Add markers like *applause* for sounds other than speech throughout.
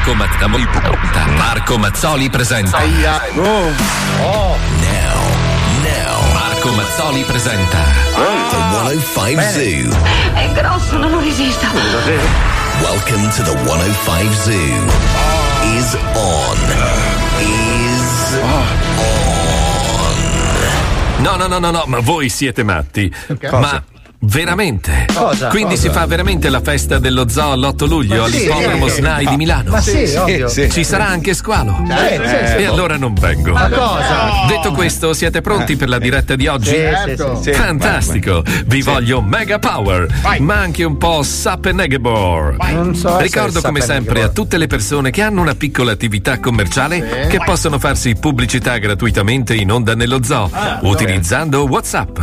Marco Mazzoli, Marco Mazzoli presenta. Oh. Oh. Marco Mazzoli presenta. The 105 Zoo. È grosso, non lo resisto. Welcome to the 105 Zoo. Is on. Is No, no, no, no, no, ma voi siete matti. Ma veramente? Cosa? Quindi Cosa? si fa veramente la festa dello zoo l'8 luglio sì, all'ippodromo sì. SNAI di Milano? Ma sì, ovvio. Ci sarà anche squalo. Certo, sì, sì. E allora non vengo. Ma cosa? Detto questo, siete pronti per la diretta di oggi? Sì, sì, sì, sì. Fantastico! Vi voglio mega power, ma anche un po' Sappenegebor. Non so se Ricordo come sempre a tutte le persone che hanno una piccola attività commerciale che possono farsi pubblicità gratuitamente in onda nello zoo utilizzando WhatsApp.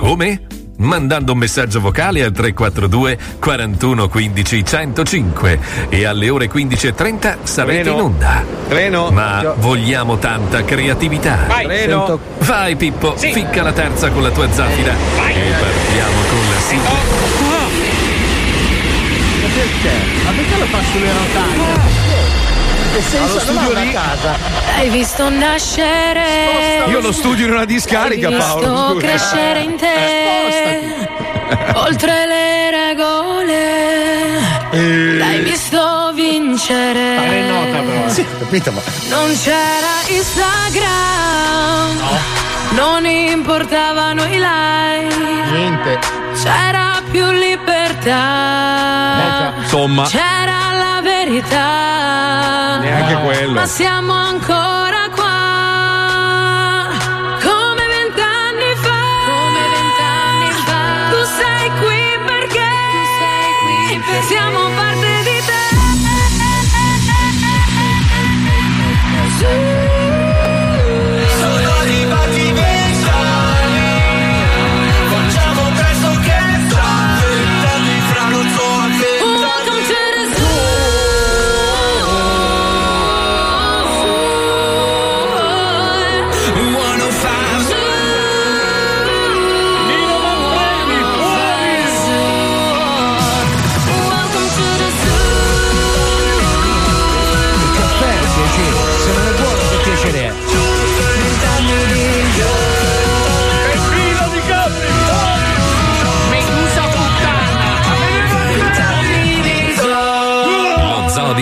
Come? Mandando un messaggio vocale al 342 41 15 105 e alle ore 15.30 sarete Treno. in onda. Treno. Ma vogliamo tanta creatività. Vai. Treno. Vai Pippo, Sì. ficca la terza con la tua zaffira e partiamo con la sigla. Ma perché lo fa sulle rotaie? Che senso non ha una casa? Hai visto nascere. Io lo studio in una discarica, Hai visto Paolo. crescere in te. Oltre le regole. L'hai visto vincere. Fare nota però. Sì, capito, ma Non c'era Instagram. Non importavano i like. Niente. C'era più libertà. Insomma, C'era la verità. Neanche quello. Ma siamo ancora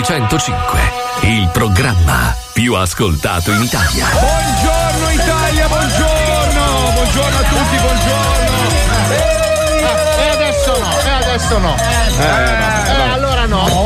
105, il programma più ascoltato in Italia. Buongiorno Italia, buongiorno. Buongiorno a tutti, buongiorno. E adesso no, e adesso no. Eh, allora no. Allora, allora,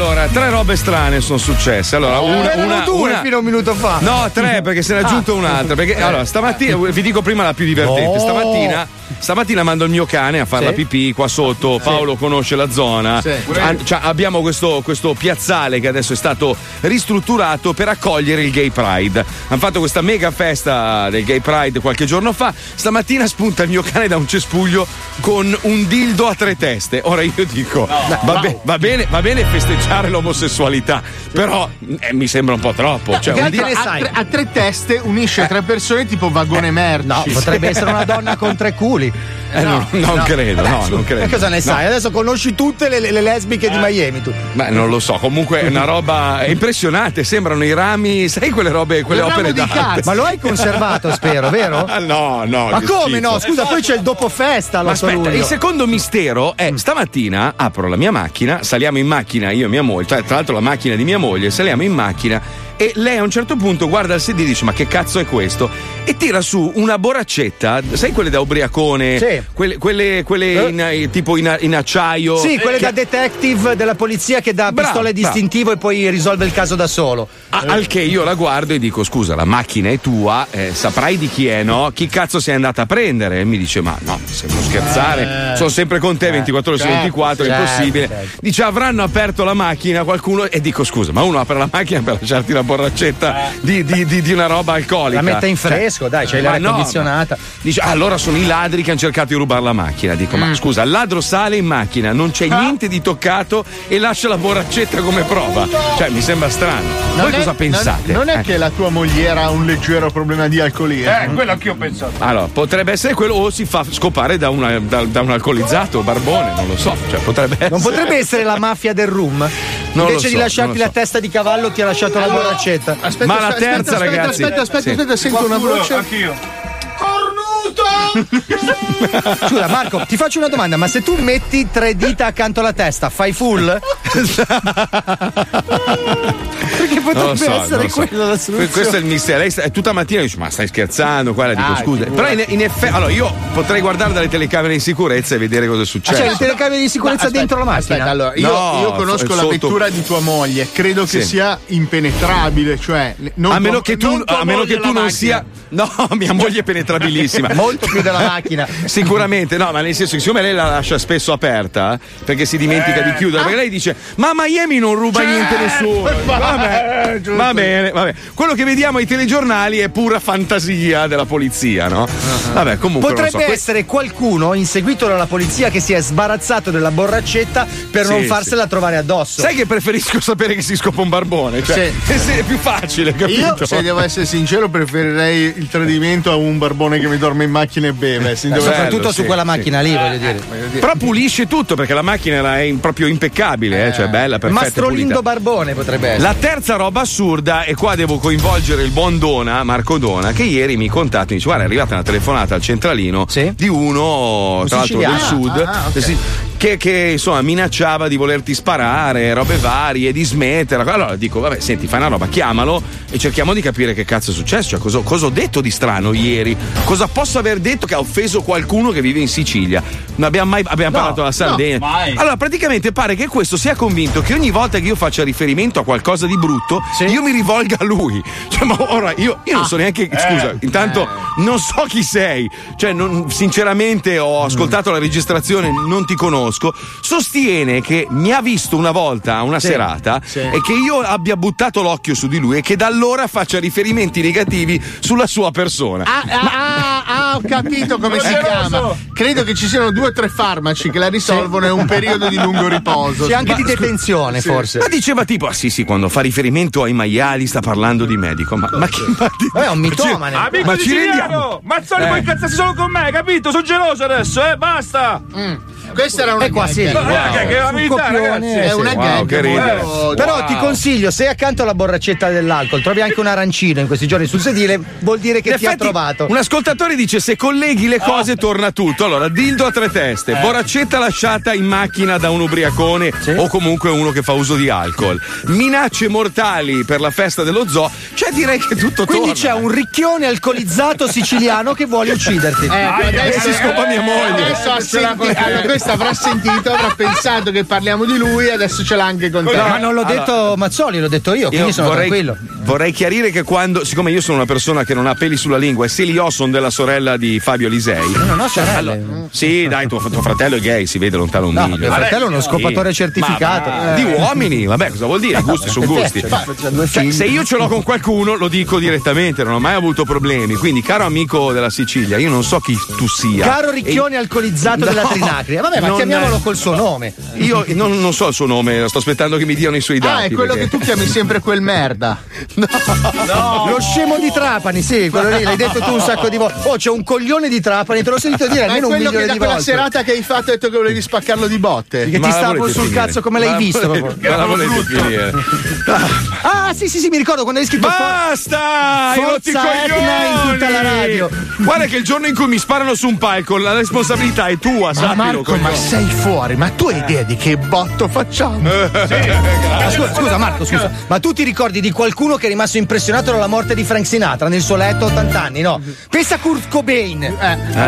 allora, tre robe strane sono successe. Allora, una, Erano una, due una- fino a un minuto fa. No, tre, perché se ne è aggiunto un'altra. Perché allora, stamattina, *laughs* vi dico prima la più divertente. No. Stamattina, stamattina mando il mio cane a fare Sì. la pipì qua sotto. Paolo conosce la zona. Sì. An- cioè, abbiamo questo, questo piazzale che adesso è stato ristrutturato per accogliere il Gay Pride. Hanno fatto questa mega festa del Gay Pride qualche giorno fa. Stamattina spunta il mio cane da un cespuglio con un dildo a tre teste. Ora io dico, va, be- va bene, va bene festeggiare l'omosessualità, però eh, mi sembra un po' troppo. Cioè, che un altro di- ne A sai? tre, a tre teste unisce tre persone tipo vagone merci. No, potrebbe essere una donna con tre culi. eh, non, non credo, no, non E credo. cosa ne sai? Adesso conosci tutte le, le- le lesbiche di Miami, tu. Beh, non lo so, comunque è una roba impressionante. Sembrano i rami, sai quelle robe, quelle Il opere di d'arte. cazzo. Ma lo hai conservato, spero, vero? Ah, *laughs* no, no. Ma come schifo. no? Scusa, poi c'è il dopo festa Ma lo aspetta, luglio. il secondo mistero è stamattina apro la mia macchina, saliamo in macchina io e mia moglie, cioè, tra l'altro la macchina di mia moglie, saliamo in macchina e lei a un certo punto guarda il sedile e dice ma che cazzo è questo? E tira su una boraccetta, sai quelle da ubriacone? Sì. Quelle, quelle, quelle in, eh, tipo in, in acciaio. Sì, quelle che- da detective della polizia che dà pistole distintivo e poi risolve il caso da solo. A- al che io la guardo e dico: Scusa, la macchina è tua, eh, saprai di chi è, no? Chi cazzo sei andata a prendere? E mi dice: Ma no, sembra scherzare, sono sempre con te 24 ore su certo, 24, è certo, impossibile. certo. Dice: Avranno aperto la macchina qualcuno. E dico: Scusa, ma uno apre la macchina per lasciarti la borraccetta di, di- di- di una roba alcolica. La mette in Cioè, fresco, dai, ma l'aria no, condizionata. Dice, ah, allora sono i ladri che hanno cercato di rubare la macchina. Dico, Mm. ma scusa, il ladro sale in macchina, non c'è Ah. niente di toccato e lascia la borraccetta come prova. Cioè, mi sembra strano. Non Voi è- cosa pensate? Non, non è Eh. che la tua mogliera ha un leggero problema di alcolismo. Eh, quello anch'io ho pensato. Allora, potrebbe essere quello o si fa scopare da, una- da- da un alcolizzato, barbone, non lo so. Cioè, potrebbe essere. Non potrebbe essere la mafia del rum? Non Invece di so, lasciarti non lo la testa di cavallo, ti ha lasciato la borraccetta. Aspetta, Ma la aspetta, terza, aspetta, ragazzi. Aspetta, aspetta, Sì. aspetta, sento una Qualcuno- voce. Anch'io. *laughs* Scusa, Marco, ti faccio una domanda: ma se tu metti tre dita accanto alla testa, fai full? *laughs* Perché potrebbe so, essere so. quello la soluzione. Questo è il mistero. Lei sta- tutta mattina dice: Ma stai scherzando? Qua la dico Ah, scusa. Però in, in effetti, allora io potrei guardare dalle telecamere di sicurezza e vedere cosa è Ah, successo. c'è le telecamere di sicurezza Aspetta, dentro la macchina? Aspetta, allora, io, No, io conosco la sotto- vettura di tua moglie, credo che Sì. sia impenetrabile, cioè non a meno che tu, meno che tu non macchina. sia. No, *laughs* mia moglie è penetrabilissima. Molto più della macchina. *laughs* Sicuramente, no, ma nel senso che siccome lei la lascia spesso aperta, perché si dimentica di chiudere, perché lei dice: Ma Miami non ruba niente nessuno. Vabbè, *laughs* va bene, vabbè. Quello che vediamo ai telegiornali è pura fantasia della polizia, no? Vabbè, comunque. Potrebbe so, essere qualcuno inseguito dalla polizia che si è sbarazzato della borraccetta per Sì, non sì. farsela trovare addosso. Sai che preferisco *laughs* sapere che si scopa un barbone? Cioè, Sì. è più facile, capito? Io, se devo essere sincero, preferirei il tradimento a un barbone che mi dorme in macchina e beve. se devo- Soprattutto bello, su sì, quella sì. macchina lì, voglio dire. Però pulisce tutto perché la macchina in- proprio impeccabile, eh, cioè bella, perfetta. e Mastrolindo pulita. Barbone potrebbe essere. La terza roba assurda, e qua devo coinvolgere il buon Dona, Marco Dona, che ieri mi contatta e mi dice: Guarda, è arrivata una telefonata al centralino Sì? di uno, tra l'altro del sud, Ah, ah, ok. Che, che, insomma minacciava di volerti sparare, robe varie, di smetterla. Allora dico: Vabbè, senti, fai una roba, chiamalo e cerchiamo di capire che cazzo è successo. Cioè, cosa, cosa ho detto di strano ieri? Cosa posso aver detto che ha offeso qualcuno che vive in Sicilia? Non abbiamo mai abbiamo parlato della Sardegna. mai. Allora, praticamente pare che questo sia convinto che ogni volta che io faccia riferimento a qualcosa di brutto, io mi rivolga a lui. Cioè, ma ora io, io non so neanche. Scusa, intanto non so chi sei. Cioè, non- sinceramente ho ascoltato la registrazione, non ti conosco. Sostiene che mi ha visto una volta a una serata sì. e che io abbia buttato l'occhio su di lui e che da allora faccia riferimenti negativi sulla sua persona. Ah, ah, ah, ah, ho capito come si chiama. Credo che ci siano due o tre farmaci che la risolvono e un periodo di lungo riposo. C'è anche Ma- di detenzione, forse. Ma diceva tipo, ah sì sì, quando fa riferimento ai maiali sta parlando di medico. Ma, ma che... Ma, Vabbè, è un *laughs* mitomane. Amico Ma di ci Siciliano! rendiamo? Mazzoli Eh. puoi incazzarsi solo con me, capito? Sono geloso adesso, eh, basta! Questa era una qua gag. sì. No, raga, che è la verità, copione. ragazzi! È una Wow, gag che ridere. molto- Però Wow. ti consiglio, se accanto alla borraccetta dell'alcol trovi anche un arancino in questi giorni sul sedile, vuol dire che In ti ha effetti, trovato. Un ascoltatore dice: Se colleghi le cose, torna tutto. Allora, dildo a tre teste, borraccetta lasciata in macchina da un ubriacone o comunque uno che fa uso di alcol, minacce mortali per la festa dello zoo. Cioè, direi che tutto Quindi torna. c'è un ricchione alcolizzato siciliano che vuole ucciderti. Eh, adesso si scopa mia moglie. Adesso ha senti- allora, questo avrà sentito, avrà pensato che parliamo di lui, adesso ce l'ha anche con te. Ma non l'ho detto Mazzoli, l'ho detto io, quindi Io sono vorrei, tranquillo. vorrei chiarire che quando, siccome io sono una persona che non ha peli sulla lingua e se li ho sono della sorella di Fabio Lisei. Non ho sorelle. Sì, dai, tuo, tuo fratello è gay, si vede lontano un No, miglio. mio fratello è uno Sì. scopatore certificato. Ma- ma- di uomini, vabbè, cosa vuol dire? I gusti sono gusti. C'ha due Cioè, figli. se io ce l'ho con qualcuno, lo dico direttamente, non ho mai avuto problemi. Quindi, caro amico della Sicilia, io non so chi tu sia. Caro ricchione alcolizzato No. della Trinacria. Vabbè, ma Non- chiamiamolo col suo nome. Io non, non so il suo nome, sto aspettando che mi diano i suoi dati. Ah, è quello perché- che tu chiami sempre quel merda. *laughs* Lo scemo di Trapani, sì, quello lì, l'hai detto tu un sacco di volte. Oh, c'è un coglione di Trapani, te l'ho sentito dire *laughs* Ma è almeno un quello che milione da di quella volte. serata che hai fatto hai detto che volevi spaccarlo di botte. Che Ma ti stavo sul finire? cazzo come Ma l'hai la visto. volete- proprio. Ma la volete finire? Ah, sì, sì, sì, mi ricordo quando hai scritto Basta! I Forza Etna in tutta la radio. Guarda che il giorno in cui mi sparano su un palco, la responsabilità è tua, Ma sappilo. Marco, ma sei fuori, ma tu hai idea di che botto facciamo? Ma scusa, scusa, Marco, scusa, ma tu ti ricordi di qualcuno che è rimasto impressionato dalla morte di Frank Sinatra nel suo letto a 80 anni, no? Pensa a Kurt Cobain.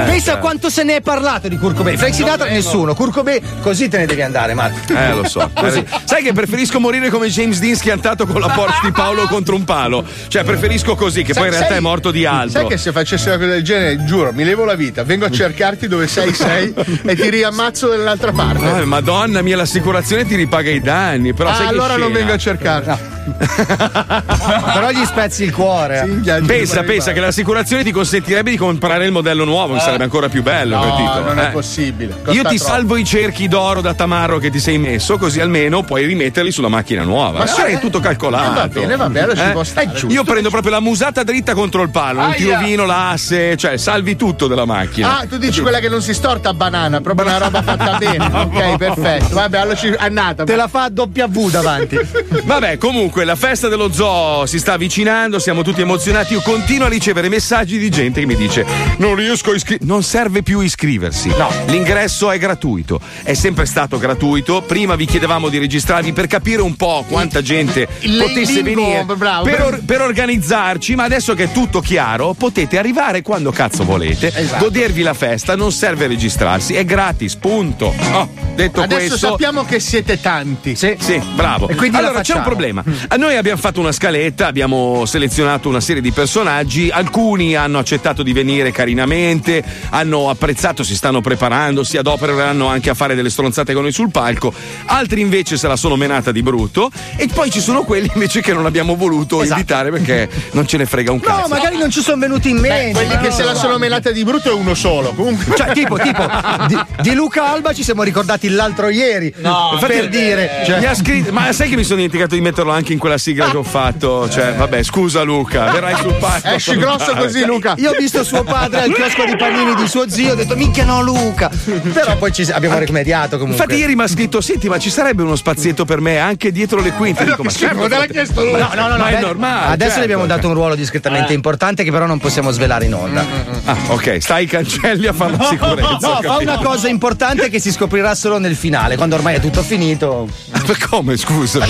Pensa a quanto se ne è parlato di Kurt Cobain. Frank Sinatra nessuno, Kurt Cobain così te ne devi andare, Marco. Eh, lo so. *laughs* Eh, Sai che preferisco morire come James Dean schiantato con la Porsche di Paolo contro un palo. Cioè, preferisco così, che poi in realtà Sai- è morto di altro. Sai che se facessi una cosa del genere, giuro, mi levo la vita, vengo a cercarti dove sei, sei *laughs* e ti riammazzo dall'altra parte. Ah, Madonna mia, l'assicurazione ti ripaga i danni. Però Ah, sai che allora non vengo a cercarti. *laughs* Però gli spezzi il cuore. Pensa, pensa che l'assicurazione ti consentirebbe di comprare il modello nuovo, che sarebbe ancora più bello, No, capito? non è Eh. possibile. Costa Io ti troppo. salvo i cerchi d'oro da tamarro che ti sei messo, così almeno puoi rimetterli sulla macchina nuova. Ma sì, è tutto calcolato. eh, va bene, va bene, ci può stare. Io prendo proprio la musata dritta contro il palo, Aia. rovino l'asse, cioè salvi tutto della macchina. Ah, tu dici quella che non si storta a banana, proprio una roba fatta bene. *laughs* Ok, perfetto. Vabbè, allora ci è nata. Te la fa a W davanti. Vabbè, comunque la festa dello zoo si sta avvicinando, siamo tutti emozionati. Io continuo a ricevere messaggi di gente che mi dice: Non riesco a iscrivermi. Non serve più iscriversi. No. L'ingresso è gratuito. È sempre stato gratuito. Prima vi chiedevamo di registrarvi per capire un po' quanta gente Il potesse lingo, venire bravo. per, or- per organizzarci. Ma adesso che è tutto chiaro, potete arrivare quando cazzo volete, Esatto. godervi la festa. Non serve registrarsi, è gratis. Punto. Oh, detto Adesso questo. sappiamo che siete tanti. Sì. Sì, bravo. E quindi allora c'è un problema. A Noi abbiamo fatto una scaletta, abbiamo selezionato una serie di personaggi, alcuni hanno accettato di venire carinamente, hanno apprezzato, si stanno preparando, si adopereranno anche a fare delle stronzate con noi sul palco, altri invece se la sono menata di brutto e poi ci sono quelli invece che non abbiamo voluto Esatto. invitare perché non ce ne frega un No, cazzo. magari non ci sono venuti in mente. Beh, quelli ma che no, se la no. sono menata di brutto è uno solo. Comunque. Cioè, tipo, tipo, di, di Luca Alba ci siamo ricordati l'altro ieri. No, Infatti, per dire. Cioè, mi ha scritto- ma sai che mi sono dimenticato di metterlo anche in quella sigla che ho fatto? Cioè, vabbè, scusa Luca, verrai sul palco. *laughs* Esci grosso così, Luca. Io ho visto suo padre al chiosco di panini di suo zio, ho detto minchia no Luca. Però poi ci abbiamo rimediato comunque. Infatti ieri mi ha scritto, senti, ma ci sarebbe uno spazietto per me anche dietro le quinte? Dico, ma certo, te l'ha chiesto lui. No, no, no, no, ma è beh, normale. Adesso certo. gli abbiamo dato un ruolo discretamente importante che però non possiamo svelare in onda. Ah, ok, stai ai cancelli a fare la *laughs* sicurezza. No, fa una cosa importante che si scoprirà solo nel finale, quando ormai è tutto finito. Ma *laughs* come, scusa?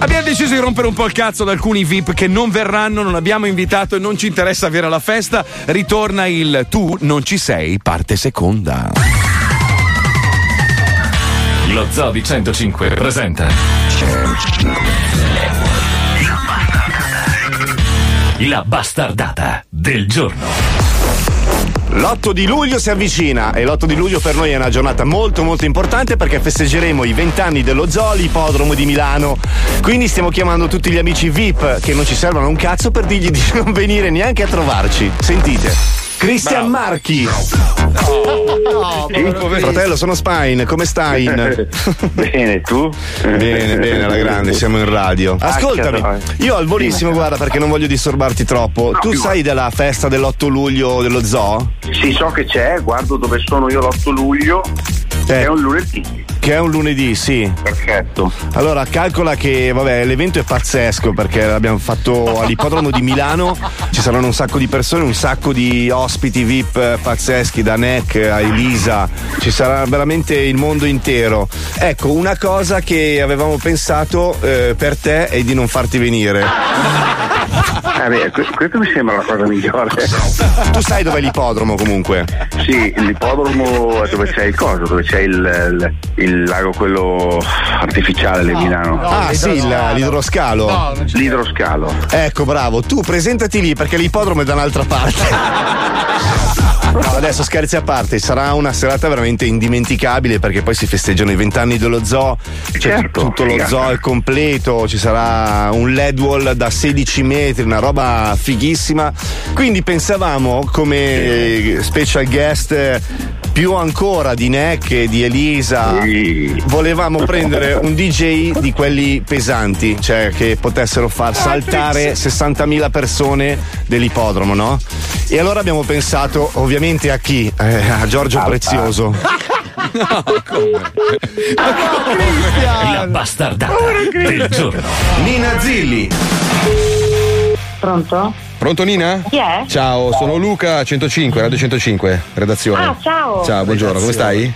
Abbiamo deciso di rompere un po' il cazzo ad alcuni VIP che non verranno, non abbiamo invitato e non ci interessa avere la festa. Ritorna il Tu non ci sei, parte seconda. Lo Zoo di 105 presenta La bastardata del giorno. L'8 di luglio si avvicina e l'8 di luglio per noi è una giornata molto molto importante perché festeggeremo i 20 anni dello Zoo, ippodromo di Milano. Quindi stiamo chiamando tutti gli amici VIP che non ci servono un cazzo per dirgli di non venire neanche a trovarci. Sentite. Cristian Marchi. Fratello, sono Spine, come stai? *laughs* Bene, tu? Bene, bene, alla grande, siamo in radio. Ascoltami, io al volissimo, guarda, perché non voglio disturbarti troppo. Tu sai della festa dell'8 luglio dello zoo? Sì, so che c'è, guardo dove sono io l'8 luglio. Eh. È un lunedì. Che è un lunedì, sì. Perfetto. Allora, calcola che, vabbè, l'evento è pazzesco perché l'abbiamo fatto all'ippodromo di Milano. Ci saranno un sacco di persone, un sacco di ospiti VIP pazzeschi, da NEC a Elisa. Ci sarà veramente il mondo intero. Ecco, una cosa che avevamo pensato eh, per te è di non farti venire. Eh beh, que- questo mi sembra la cosa migliore. Tu sai dov'è l'ippodromo comunque? Sì, l'ippodromo è dove c'è il coso, dove c'è il, il- il lago quello artificiale di Milano. ah, sì, il- l'idroscalo. L'idroscalo. Ecco, bravo, tu presentati lì perché l'ippodromo è da un'altra parte. *laughs* No, adesso scherzi a parte, sarà una serata veramente indimenticabile perché poi si festeggiano i vent'anni dello zoo, c'è Certo, tutto lo figata. zoo al completo, ci sarà un LED wall da 16 metri, una roba fighissima. Quindi pensavamo come special guest più ancora di Neck e di Elisa, Sì. volevamo prendere un DJ di quelli pesanti, cioè che potessero far saltare 60.000 persone dell'ippodromo, no? E allora abbiamo pensato ovviamente a chi? Eh, a Giorgio Prezioso. La bastardata del giorno. Nina Zilli. Pronto? Pronto Nina? Chi è? Ciao, sono Luca 105, Radio 105, redazione. Ah, ciao. Ciao, buongiorno, come stai?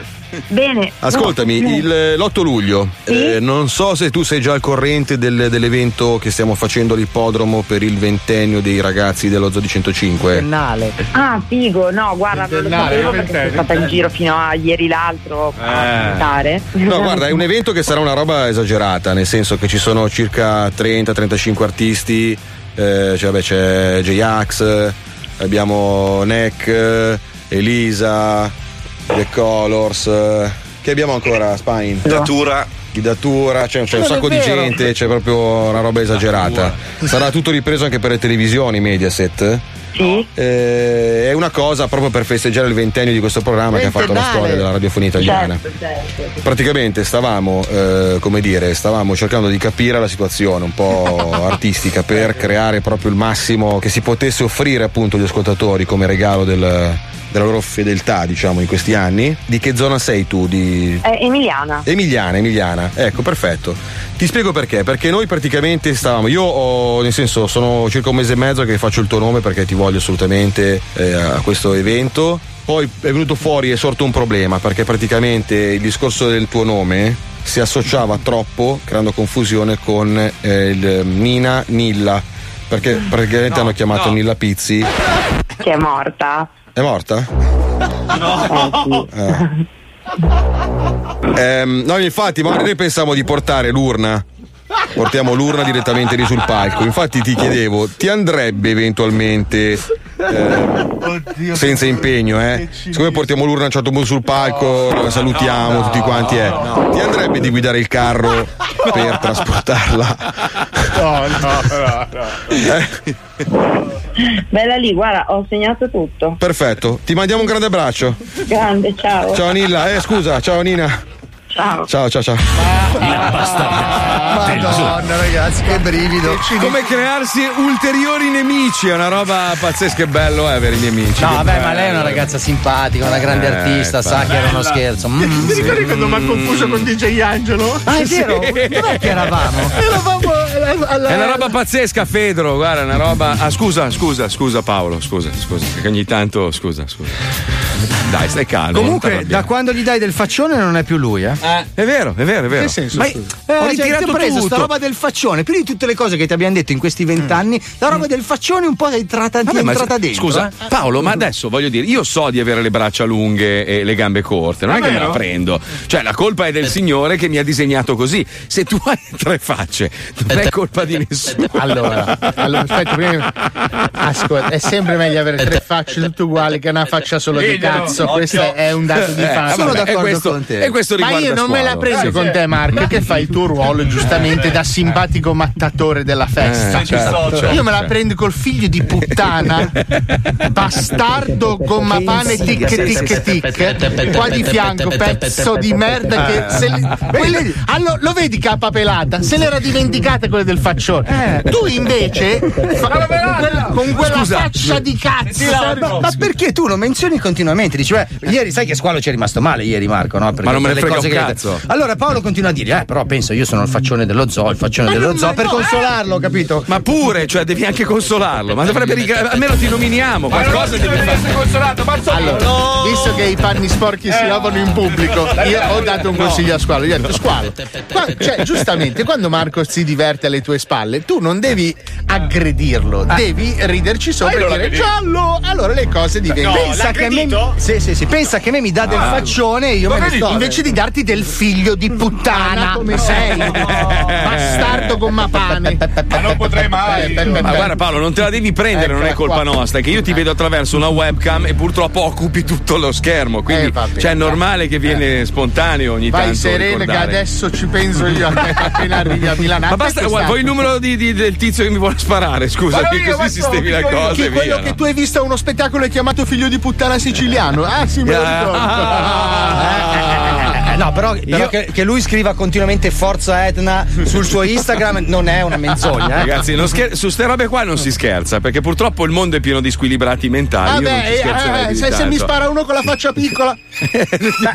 Bene. Ascoltami, No. il- l'8 luglio, Sì? eh, non so se tu sei già al corrente del- dell'evento che stiamo facendo all'ippodromo per il ventennio dei ragazzi dello Zoo di 105. Biennale. Ah, figo, no, guarda, non lo Ventennale, sapevo perché sono ventennale, stata in giro fino a ieri l'altro a Eh. ascoltare. No, guarda, è un evento che sarà una roba esagerata, nel senso che ci sono circa 30-35 artisti, eh, cioè, vabbè, c'è J-Ax, abbiamo Neck, Elisa, The Colors, Che abbiamo ancora, Spine? Datura. Di datura, c'è, c'è un sacco di gente, c'è proprio una roba esagerata. Sarà tutto ripreso anche per le televisioni, Mediaset? Sì. Eh, è una cosa proprio per festeggiare il ventennio di questo programma che ha fatto la storia della radiofonia italiana. Certo, certo. Praticamente stavamo, eh, come dire, stavamo cercando di capire la situazione un po' *laughs* artistica per creare proprio il massimo che si potesse offrire appunto agli ascoltatori come regalo del- della loro fedeltà, diciamo, in questi anni. Di che zona sei tu? Di... Eh, Emiliana. Emiliana, Emiliana, ecco, perfetto. Ti spiego perché, perché noi praticamente stavamo, io ho, nel senso, sono circa un mese e mezzo che faccio il tuo nome perché ti voglio assolutamente eh, a questo evento. Poi è venuto fuori, è sorto un problema perché praticamente il discorso del tuo nome si associava troppo, creando confusione con eh, il Nina Nilla. Perché praticamente hanno chiamato Nilla Pizzi. Che è morta. È morta? No. Eh. Ehm, no, infatti, ma noi pensavamo di portare l'urna. Portiamo l'urna direttamente lì sul palco. Infatti ti chiedevo, ti andrebbe eventualmente eh, senza impegno, eh? Siccome portiamo l'urna a un certo punto sul palco, salutiamo tutti quanti, eh. Ti andrebbe di guidare il carro per trasportarla? No, no, no, no. Bella lì, guarda, ho segnato tutto. Perfetto, ti mandiamo un grande abbraccio. Grande, ciao. Ciao Nilla, eh scusa, ciao Nina. Ciao. Ciao, ciao, ciao. Madonna, ragazzi, che brivido. Come crearsi ulteriori nemici, è una roba pazzesca e bello eh, avere i nemici. No, vabbè, ma bello. lei è una ragazza simpatica, una grande Eh, artista, sa infatti. che era uno scherzo. *laughs* Mm, Ti sì. ricordi quando mi ha confuso con DJ Angelo? Ah, è vero? *laughs* Dov'è che eravamo? Eravamo alla, alla- È una roba pazzesca, Fedro. Guarda, è una roba. Ah, scusa, scusa, scusa, Paolo. Scusa, scusa. Perché ogni tanto. Scusa, scusa. Dai, stai calmo. Comunque, da quando gli dai del faccione non è più lui, eh? È vero, è vero, è vero. Che senso, Ma scusa? ho Eh, cioè, ritirato ti ho preso tutto. sta roba del faccione. Più di tutte le cose che ti abbiamo detto in questi vent'anni, la roba del faccione un po' è è Vabbè, ma entrata dentro. Scusa, eh. Paolo, ma adesso voglio dire, io so di avere le braccia lunghe e le gambe corte, non è che me la prendo. Cioè, la colpa è del Signore che mi ha disegnato così. Se tu hai tre facce, non è colpa di nessuno. Allora, allora, aspetta, prima. Ascolta, è sempre meglio avere tre facce tutte uguali che una faccia solo di cazzo. Questo è un dato di Eh, fatto. Sono vabbè, d'accordo e questo- con te. e questo Ma io non me la Squalo. prendo Eh, con te, Marco, che fai il tuo ruolo giustamente da simpatico mattatore della festa. Eh, certo, certo, io me la certo. prendo col figlio di puttana, bastardo gomma pane tic tic tic. Qua di fianco, pezzo di merda che se li- quelle- Allo- lo vedi capa pelata? Se l'era dimenticata quella del faccione. Tu invece fa- quella- con quella Scusa. faccia di cazzo. Ma, ma perché tu lo menzioni continuamente? Dici, beh, ieri sai che Squalo ci è rimasto male ieri, Marco, no? Perché Ma non me ne frega cose un che- cazzo. Allora Paolo continua a dire, eh, però penso io sono il faccione dello zoo, il faccione Ma dello non- zoo, ma per no, consolarlo, capito? Ma pure, cioè devi anche consolarlo, ma dovrebbe riga- almeno ti nominiamo, qualcosa devi fare. Allora, visto che i panni sporchi si lavano in pubblico, *laughs* io ho dato un consiglio a Squalo. Gli ho detto, Squalo, qua- cioè, giustamente, quando Marco si diverte alle tue spalle, tu non devi aggredirlo, devi riderci sopra Ah, io e dire giallo. Allora le cose diventano. pensa, che me, sì, sì, sì, pensa che a me mi dà del Ah. faccione e io me ne sto. Invece di darti del figlio di puttana come sei, *laughs* bastardo con mapane. Ma non potrei mai. Ma guarda Paolo, non te la devi prendere, non è Eccola colpa qua. nostra, è che io ti vedo attraverso una webcam e purtroppo occupi tutto lo schermo, quindi Eh, vabbè. cioè, è normale che viene spontaneo ogni Vai tanto. sereno che ricordare. adesso ci penso io appena arrivi a Milano. Ma basta, guarda, vuoi il numero di- di- del tizio che mi vuole sparare? Scusa, che io, così vado, sistemi la io. cosa Chi, e quello che tu hai visto a uno spettacolo chiamato Figlio di puttana siciliano. Ah, sì, me lo ricordo. Eh, no, però, però che, che lui scriva continuamente Forza Etna sul suo Instagram non è una menzogna. Eh? Ragazzi, non scher- su ste robe qua non si scherza, perché purtroppo il mondo è pieno di squilibrati mentali. Io non Vabbè, ci scherzerei eh, più di se, se mi spara uno con la faccia *laughs* piccola.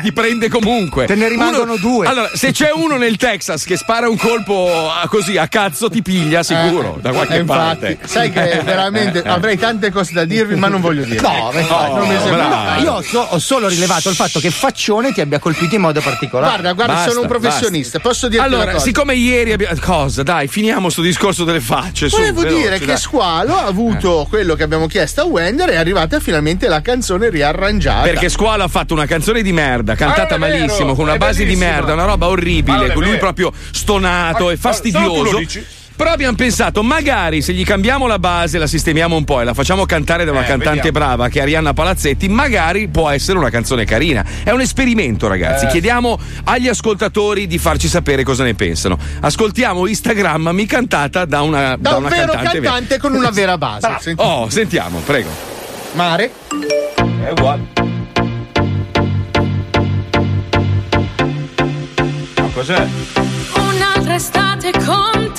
ti prende comunque. Te ne rimangono due. Allora, se c'è uno nel Texas che spara un colpo a- così a cazzo, ti piglia sicuro da qualche Eh, infatti, parte. sai che *laughs* veramente avrei tante cose da dirvi, ma non voglio dire. No, no, sembra. bravo. io ho, so- ho solo rilevato il fatto che Faccione ti abbia colpito in modo particolare. Guarda, guarda, Basta, sono un professionista, posso dirti una Allora, cosa? siccome ieri abbiamo. Cosa? Dai, finiamo sto discorso delle facce. Su, Volevo veloce, dire che dai. Squalo ha avuto quello che abbiamo chiesto a Wender e è arrivata finalmente la canzone riarrangiata. Perché Squalo ha fatto una canzone di merda, cantata Ah, vero, malissimo, con una base di bellissima. merda, una roba orribile, con lui vero. proprio stonato e tu lo fastidioso. Però abbiamo pensato, magari se gli cambiamo la base, la sistemiamo un po' e la facciamo cantare da una Eh, cantante vediamo. brava che è Arianna Palazzetti, magari può essere una canzone carina. È un esperimento, ragazzi. Eh. Chiediamo agli ascoltatori di farci sapere cosa ne pensano. Ascoltiamo Instagrammami cantata da una, Da un una vero cantante cantante con una vera base. Senti- Oh, sentiamo, prego. Mare? È uguale. Ma cos'è? Un'altra estate con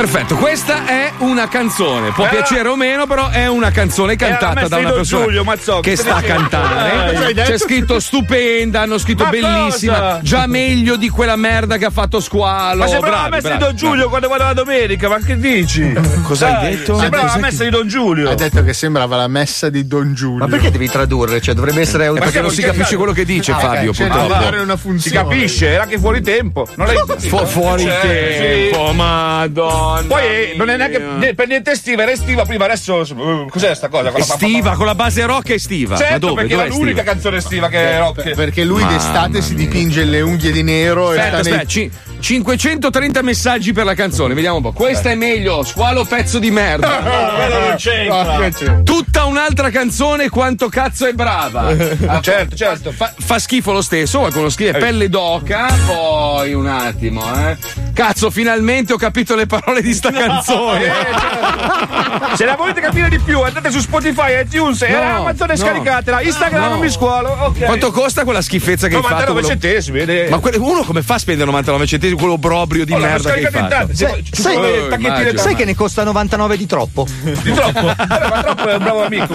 Perfetto, questa è una canzone. Può Eh. piacere o meno, però è una canzone cantata messa da una persona Giulio, Mazzocchi, che sta a cantare. Eh, hai? C'è scritto stupenda, hanno scritto Ma bellissima, cosa? già meglio di quella merda che ha fatto squalo. Ma sembrava la messa di. Don Giulio quando vado la domenica, ma che dici? Cosa hai detto? Sembrava la messa che- di Don Giulio. Ha detto che sembrava la messa di Don Giulio. Ma perché devi tradurre? Cioè, dovrebbe essere Perché perché non si capisce quello che dice Ah, Fabio, da purtroppo. dare una Si capisce, era anche fuori tempo. Non l'hai Fu- fuori Cioè, tempo, madonna. Poi eh, non è neanche ne- per niente estiva, era estiva prima, adesso eh, cos'è sta cosa? Con la Estiva, con la base rock estiva. Ma Certo, dove? perché Dov'è era l'unica estiva? canzone estiva che è rock. Perché lui Mamma d'estate si dipinge le unghie di nero Aspetta, e aspetta, ci- 530 messaggi per la canzone, vediamo un po'. Questa è meglio, squalo pezzo di merda. *laughs* Quello non c'entra. Tutta un'altra canzone, quanto cazzo è brava. *laughs* Ah, Certo, certo. Fa, fa schifo lo stesso, qualcuno scrive pelle d'oca, poi un attimo, eh. Cazzo, finalmente ho capito le parole di sta *laughs* canzone. Eh, certo. Se la volete capire di più, andate su Spotify, iTunes e No, Amazon e no. scaricatela. Instagram No. mi scuolo. Ok. Quanto costa quella schifezza che hai fatto? 99 quello- centesimi. Ma uno come fa a spendere 99 centesimi quello brobrio di Oh, l'hanno merda che hai fatto? Sai, sai- da- sai che ne costa 99 di troppo? Di troppo. Ma troppo è un bravo amico.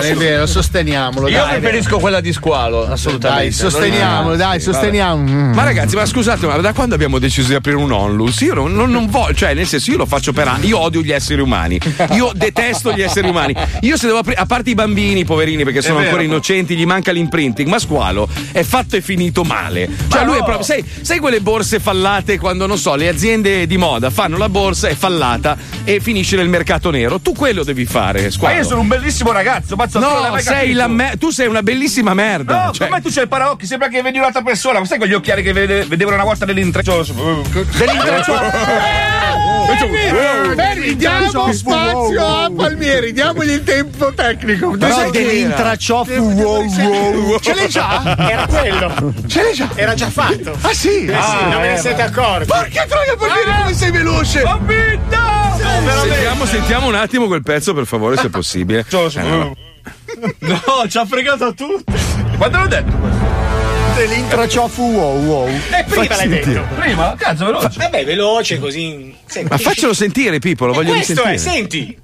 È vero, sosteniamolo. Io dai. preferisco quella di squalo, assolutamente. Dai, sosteniamolo, dai, sosteniamo. Mm. Ma ragazzi, ma scusate, ma da quando abbiamo deciso di aprire un onlus? Io non, non- non voglio, cioè, nel senso, io lo faccio per anni. Io odio gli esseri umani. Io detesto gli esseri umani. Io se devo aprire, a parte i bambini, poverini, perché sono vero. ancora innocenti, gli manca l'imprinting. Ma squalo è fatto e finito male. Cioè, Ma lui è no. proprio. Sai, sai quelle borse fallate quando, non so, le aziende di moda fanno la borsa, è fallata e finisce nel mercato nero. Tu quello devi fare, Ma squalo. io sono un bellissimo ragazzo, l'hai No, sei me- tu sei una bellissima merda. No, cioè, come tu c'hai il paraocchi, sembra che vedi un'altra persona. Ma sai quegli occhiali che vede- vedevano una volta nell'intreccio? Fermi, diamo spazio a Palmieri, diamogli il tempo tecnico. Dell'intraccioffu wow *laughs* wow. Ce l'hai già? Era quello. Ce l'hai già? Era già fatto. Ah sì? Eh sì, non ve ne siete accorti. Porca troia, Palmieri, come sei veloce! Ho vinto! sentiamo, sentiamo un attimo quel pezzo, per favore, se è possibile. *laughs* Eh, no. No, ci ha fregato tutto. Quando l'ho detto? Dell'intraccioffu wow wow. E prima l'hai detto. Prima? Cazzo, veloce. Vabbè, veloce così. Senti. Ma faccelo sentire, Pippo, lo E voglio questo risentire. è, senti.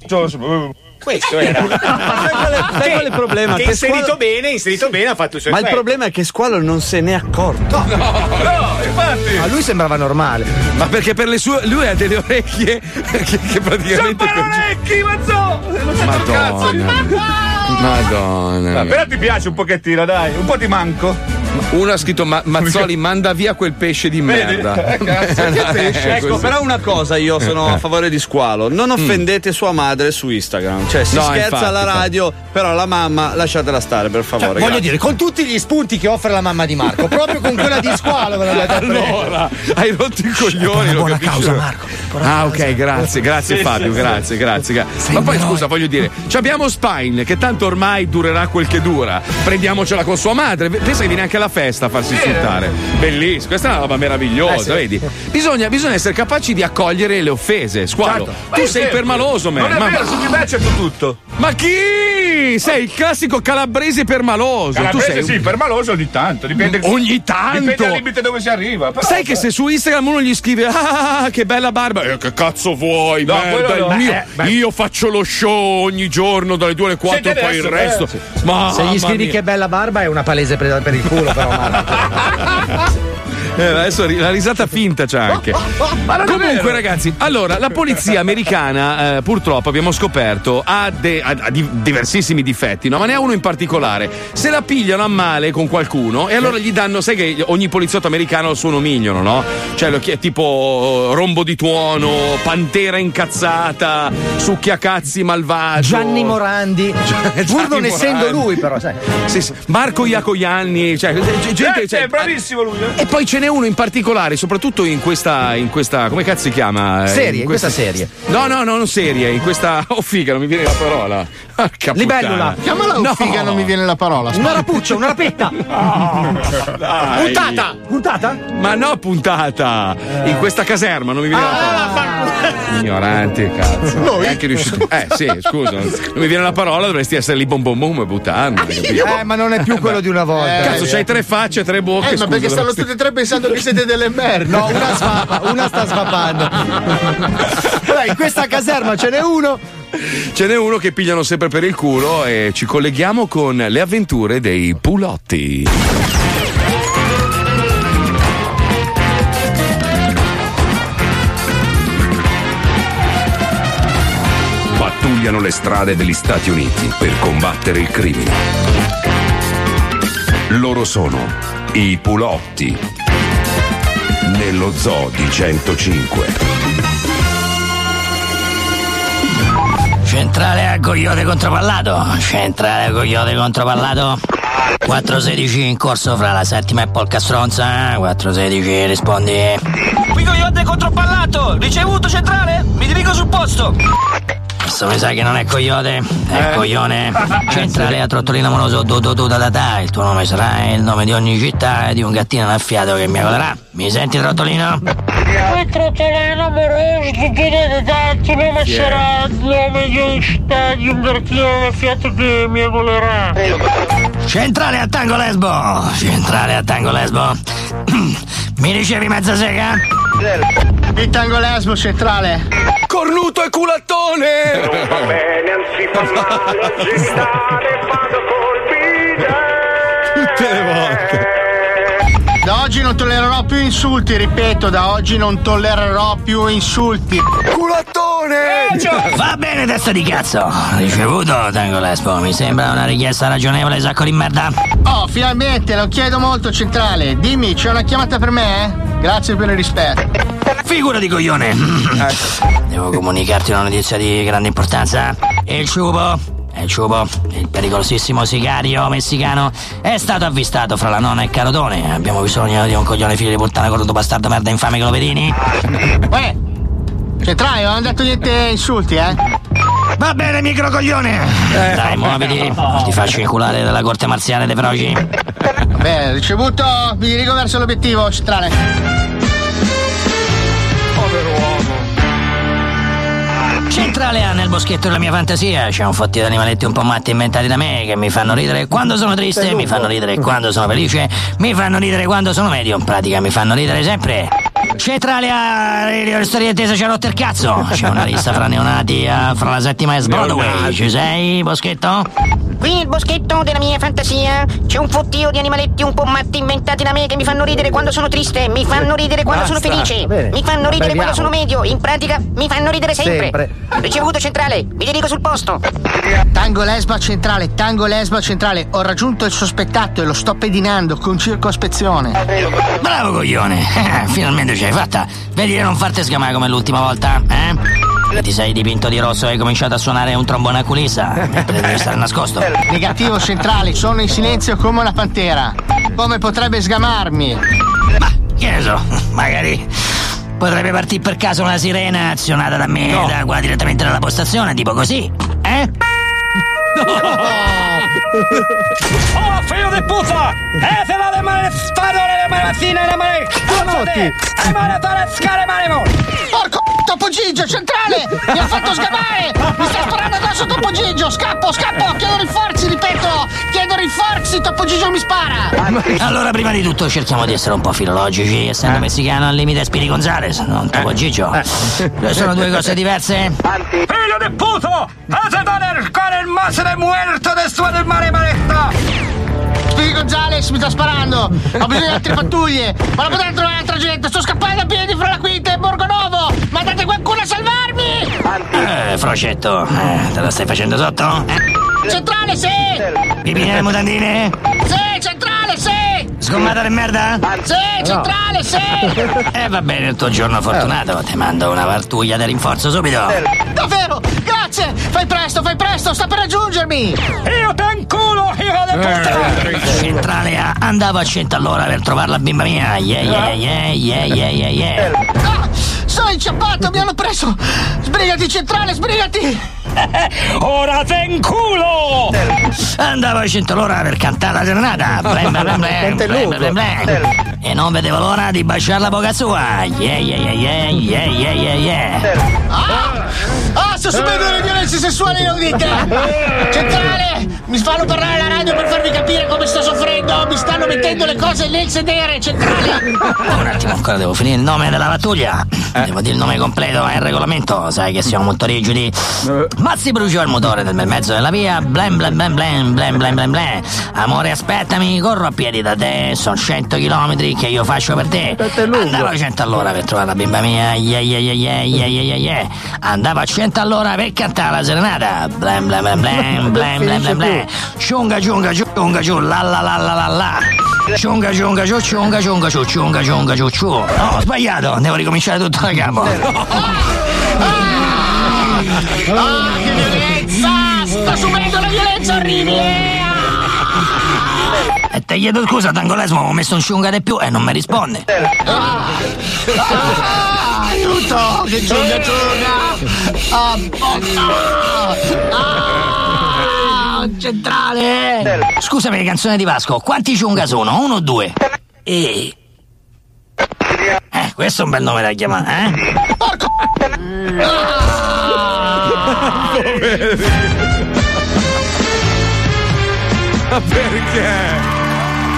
Questo era. Sai qual è, sai qual è il problema? Che Che inserito Squalo- bene, inserito bene, ha fatto il suo Ma il effetto. problema è che Squalo non se n'è accorto. No, infatti. A lui sembrava normale. Ma perché per le sue. Lui ha delle orecchie *laughs* che, che Sono praticamente. parolecchi, mazzo! Non c'è un cazzo. Madonna. Però ti piace un pochettino, dai, un po' ti manco. Uno ha scritto Ma- Mazzoli, *laughs* manda via quel pesce di merda. Eh, cazzo, *laughs* che pesce? Eh, ecco, però una cosa io sono a favore di Squalo. Non offendete sua madre su Instagram. Cioè, si No, scherza infatti, alla infatti. radio, però la mamma lasciatela stare, per favore. Cioè, voglio dire, con tutti gli spunti che offre la mamma di Marco, proprio con quella di squalo ve. *laughs* Allora, hai rotto i coglioni. lo buona capisco. causa, Marco. Ah, ok, grazie, grazie Sì, Fabio, sì, grazie, grazie. Ma poi scusa, voglio dire, ci abbiamo Spine, che tanto ormai durerà quel che dura. Prendiamocela con sua madre. Pensa che viene anche alla festa a farsi insultare. Bellissimo, questa è una roba meravigliosa, Eh, sì. vedi? Bisogna, bisogna essere capaci di accogliere le offese. Squalo, Certo. tu sei è permaloso, man. Non è Ma- vero, su di me c'è tutto. Ma chi? Sei il classico calabrese permaloso. Calabrese tu sei sì, permaloso ogni tanto. Dipende, Ogni tanto? Dipende al limite dove si arriva. però- Sai che se su Instagram uno gli scrive Ah, che bella barba, eh, che cazzo vuoi? No, merda, no. mio- Eh, beh. io faccio lo show ogni giorno dalle 2 alle 4 Siete e poi il resto. eh. Ma Se gli scrivi che bella barba è una palese presa per il culo, però Marco. *laughs* Eh, adesso la risata finta c'è anche. *laughs* Comunque, vero. ragazzi, allora la polizia americana, eh, purtroppo abbiamo scoperto, ha, de- ha- ha di- diversissimi difetti, no? ma ne ha uno in particolare. Se la pigliano a male con qualcuno, e allora gli danno, sai che ogni poliziotto americano ha il suo nomignolo, no? Cioè, lo chi- tipo rombo di tuono, pantera incazzata, succhiacazzi malvagio. Gianni Morandi. *laughs* Pur Gianni non essendo lui, però, sai. Sì, sì. Marco Iacoianni, cioè, g- gente, Eh, cioè, è bravissimo lui. eh. e poi ce n'è uno in particolare, soprattutto in questa, in questa come cazzo si chiama? Serie, in questa serie. No, no, no, non serie, in questa. *laughs* Oh, figa, non mi viene la parola. Porca Libellula. Chiamala No. figa, non mi viene la parola. Una rapuccia, una rapetta. *laughs* Dai. Puntata. Puntata? Ma no, puntata! In questa caserma, non mi viene la parola. Ignoranti, cazzo. Noi? Neanche riuscito. Eh, sì, scusa, non mi viene la parola, dovresti essere lì bom bom bom e buttarmi. capito? Eh, ma non è più quello di una volta. Cazzo, c'hai tre facce, tre bocche. Eh, ma scusa, perché stanno tutti e tre pensando che siete delle merde. No, una svapa, una sta svapando. *laughs* Vabbè, in questa caserma ce n'è uno. Ce n'è uno che pigliano sempre per il culo e ci colleghiamo con le avventure dei pulotti. Pattugliano le strade degli Stati Uniti per combattere il crimine. Loro sono i pulotti. Nello zoo di 105. Centrale a Coyote contropallato. Centrale a Coyote contropallato. 416 in corso fra la settima e Polca Stronza. 416 rispondi. Qui Coyote contropallato! Ricevuto centrale? Mi dirigo sul posto! Questo mi sa che non è Coyote, è Eh. Coglione. Centrale a Trottolino Moloso do do do da da da. Il tuo nome sarà il nome di ogni città e di un gattino annaffiato che mi agolerà. Mi senti Trottolino? Poi Trottolino amoroso, chiedete Chi è? sarà il nome di una città, di un gattino annaffiato che mi agolerà. Centrale a Tango Lesbo! Centrale a Tango Lesbo! *clears throat* Mi ricevi mezza sega? Il tango lesbo centrale. Cornuto e culattone! Non va bene, anzi fa male, vado col oggi non tollererò più insulti, ripeto, da oggi non tollererò più insulti. Culattone! Va bene, testa di cazzo! Ricevuto, Tango Lesbo. Mi sembra una richiesta ragionevole, sacco di merda. Oh, finalmente, lo chiedo molto centrale. Dimmi, c'è una chiamata per me? eh? Grazie per il rispetto. Figura di coglione! Devo comunicarti una notizia di grande importanza. Il ciubo, è il ciubo, il pericolosissimo sicario messicano, è stato avvistato fra la nonna e Carotone. Abbiamo bisogno di un coglione figlio di puttana cornuto bastardo merda infame che lo vedini. Uè, centrale, non hanno detto niente insulti, eh? Va bene, microcoglione! Dai, muoviti, ti faccio inculare dalla corte marziale dei feroci. Bene, ricevuto, mi dirigo verso l'obiettivo, centrale. Centrale A nel boschetto della mia fantasia. C'è un fottio di animaletti un po' matti inventati da me che mi fanno ridere quando sono triste, mi fanno ridere quando sono felice, mi fanno ridere quando sono medio, in pratica mi fanno ridere sempre. Centrale a Radio Storia Intesa ci ha rotto il cazzo. C'è una lista fra neonati eh, fra la settima e Broadway. Ci sei, Boschetto? Qui nel boschetto della mia fantasia c'è un fottio di animaletti un po' matti inventati da me che mi fanno ridere quando sono triste, mi fanno ridere quando Basta, sono felice, mi fanno ridere Beviamo. quando sono medio, in pratica mi fanno ridere sempre. Sempre. Ricevuto centrale, vi dedico sul posto. Tango lesba centrale, tango lesba centrale. Ho raggiunto il sospettato e lo sto pedinando con circospezione. Bravo coglione, *laughs* finalmente ce l'hai fatta. Vedi di non farti sgamare come l'ultima volta, eh? Ti sei dipinto di rosso e hai cominciato a suonare un trombone a culissa, mentre devi stare nascosto. Negativo centrale, sono in silenzio come una pantera. Come potrebbe sgamarmi? Che ne so, magari potrebbe partire per caso una sirena azionata da me da qua direttamente dalla postazione, tipo così, eh? Oh, figlio di puzza! Eh, se la le mani spadole le magazzine le mani! Alzate! Le mani a fare scale manimo! Topo Gigio, centrale! Mi ha fatto sgamare! Mi sta sparando addosso Topo Gigio! Scappo, scappo! Chiedo rinforzi, ripeto! Chiedo rinforzi! Topo Gigio mi spara! Allora, prima di tutto cerchiamo di essere un po' filologici, essendo messicano al limite Spiri Gonzales, non Topo Gigio. Sono due cose diverse. Figlio di puto! Hace doler con el más de muerto después del mare maretta! Spiri Gonzales mi sta sparando! Ho bisogno di altre pattuglie! Ma non potrei trovare altra gente! Sto scappando a piedi fra la quinta e Borgonovo! Mandate qualcuno a salvarmi! Eh, Frocetto, eh, te la stai facendo sotto? Eh? Centrale, sì! Nelle mutandine? Sì, centrale! Sgommata di merda? Sì, centrale, sì! *laughs* Eh, va bene, il tuo giorno fortunato, ti mando una partuglia di rinforzo subito. Davvero! Grazie! Fai presto, fai presto! Sta per raggiungermi! Io t'inculo, hijo de puta! Centrale A, andavo a 100 all'ora per trovare la bimba mia. Yeah, yeah, yeah, yeah, yeah, yeah, yeah. Ah, sono inciampato, mi hanno preso! Sbrigati, centrale, sbrigati! *laughs* Ora t'inculo! Andavo a 100 all'ora per cantare la serenata. *laughs* Blem, blem, blem, blem, blem, blem, blem. E non vedevo l'ora di baciare la bocca sua. Yeah, yeah, yeah, yeah, yeah, yeah, yeah, yeah. Ah! Subendo delle violenze sessuali inaudite! Centrale! Mi fanno parlare alla radio per farvi capire come sto soffrendo! Mi stanno mettendo le cose nel sedere, centrale! Un attimo, ancora devo finire il nome della pattuglia. Devo dire il nome completo, è il regolamento. Sai che siamo molto rigidi. Mazzi bruciò il motore nel bel mezzo della via. Blem, blem, blem, blem, blem, blem, blem, blem. Amore, aspettami, corro a piedi da te. Sono 100 chilometri che io faccio per te. Andavo a 100 all'ora per trovare la bimba mia. Yeah, yeah, yeah, yeah, yeah, yeah, yeah. Andavo a 100 all'ora per cantare la serenata. Blem, blem, blem, blem, blem, blem, blem, blem. Ciunga, ciunga, ciunga, ciu, la la la la la la. Ciunga, ciunga, ciu, ciunga, ciunga, ciu, ciunga, ciunga, ciu, ciu. No, ho sbagliato, devo ricominciare tutto da capo. Ah, che violenza! Sto subendo una violenza orribile! E te chiedo scusa, Tangolesmo, ho messo un ciunga di più e non mi risponde. Ah, aiuto! Che giunga, giunga! Ah, oh, ah, centrale! Scusami, canzone di Vasco, quanti ciunga sono? Uno o due? E... Eh, questo è un bel nome da chiamare, eh? Porco! Ma *laughs* perché?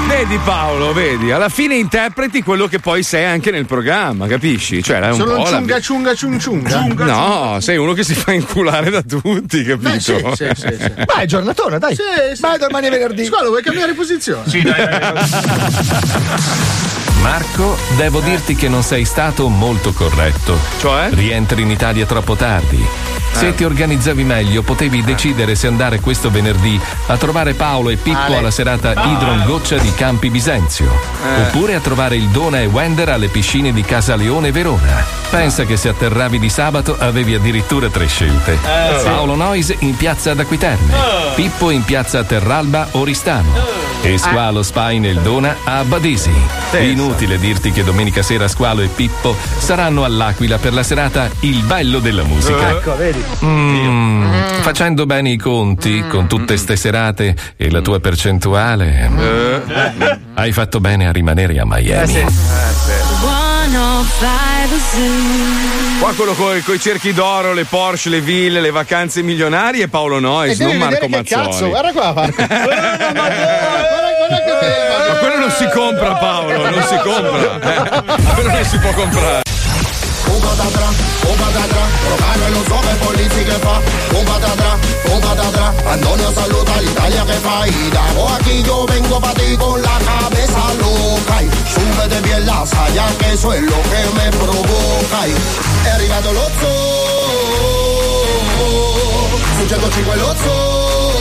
Vedi Paolo, vedi, alla fine interpreti quello che poi sei anche nel programma, capisci? Cioè, è un Sono un la- ciunga ciunga ciun ciunga. No, sei uno che si fa inculare da tutti, capito? Beh, sì, sì, sì, sì. *laughs* Vai, giornatona, dai. Sì, sì. Vai domani è venerdì. Squalo, vuoi cambiare posizione? Sì, dai. Marco, devo dirti che non sei stato molto corretto. Cioè? Rientri in Italia troppo tardi. Se Eh. ti organizzavi meglio, potevi decidere se andare questo venerdì a trovare Paolo e Pippo Ale. alla serata Idron Goccia di Campi Bisenzio. Eh. Oppure a trovare il Dona e Wender alle piscine di Casa Leone Verona. Pensa che se atterravi di sabato avevi addirittura tre scelte. Eh, sì. Paolo Nois in piazza ad Aquiterme. Eh. Pippo in piazza Terralba Oristano. E Squalo Spine e il Dona a Badesi. Inutile dirti che domenica sera Squalo e Pippo saranno all'Aquila per la serata Il bello della musica. Ecco, vedi. Mm, facendo bene i conti con tutte ste serate e la tua percentuale, Eh. hai fatto bene a rimanere a Miami. 105 Zoo. Qua quello con i cerchi d'oro, le Porsche, le ville, le vacanze milionarie è Paolo Noyes, non Marco Mazzoli. cazzo, guarda qua, Marco. *laughs* guarda, guarda, guarda Ma quello non si compra, Paolo, non si compra. Eh, quello non si può comprare. Un patatra, un patatra, Rocano non so che polizi che fa. Un patatra, un patatra, Antonio saluta l'Italia che fa. Y davo aquí yo vengo pa' ti con la cabeza loca. Y Súbete bien la saya que eso es lo que me provoca. Y È arrivato lo zoo Su 105 lo zoo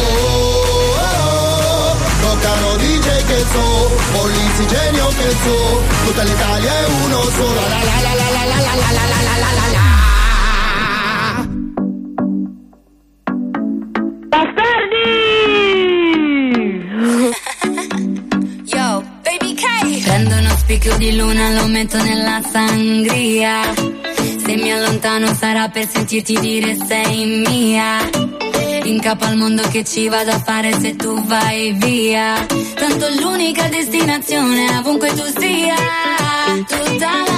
Toccano Che so, Polizzi genio che so, tutta l'Italia è uno solo. La la la la la la la la la la la la la Yo, baby K. Prendo uno spicchio di luna, lo metto nella sangria. Se mi allontano sarà per sentirti dire sei mia. In capo al mondo che ci vado a fare se tu vai via. Tanto l'unica destinazione ovunque tu sia. Tutta la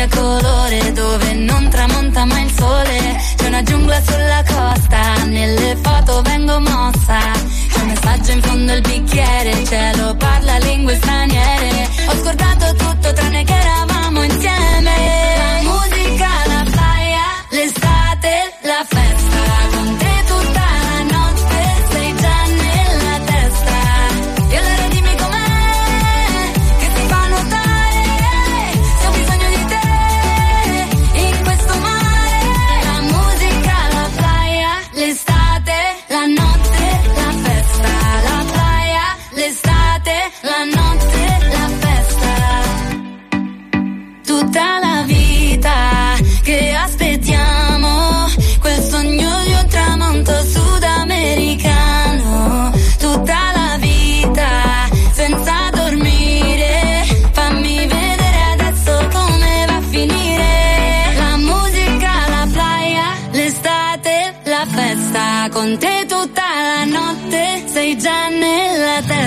cambia colore dove non tramonta mai il sole. C'è una giungla sulla costa, nelle foto vengo mossa. C'è un messaggio in fondo al bicchiere, il cielo parla lingue straniere. Ho scordato tutto tranne che eravamo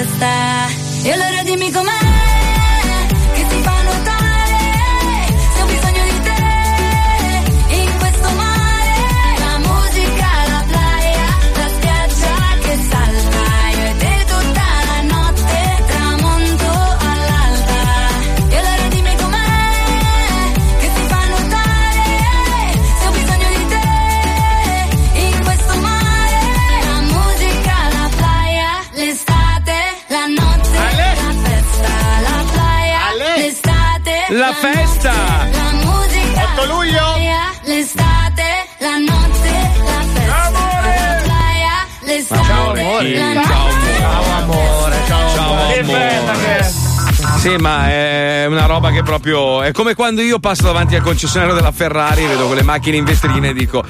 testa. E allora dimmi com'è La festa! la musica, 8 luglio. l'estate, la notte, la festa. La playa, l'estate, Ciao, amore. la Ciao, notte. Ciao amore, ciao, Ciao, amore. amore. Sì, ma è una roba che proprio. È come quando io passo davanti al concessionario della Ferrari, vedo quelle macchine in vetrina e dico: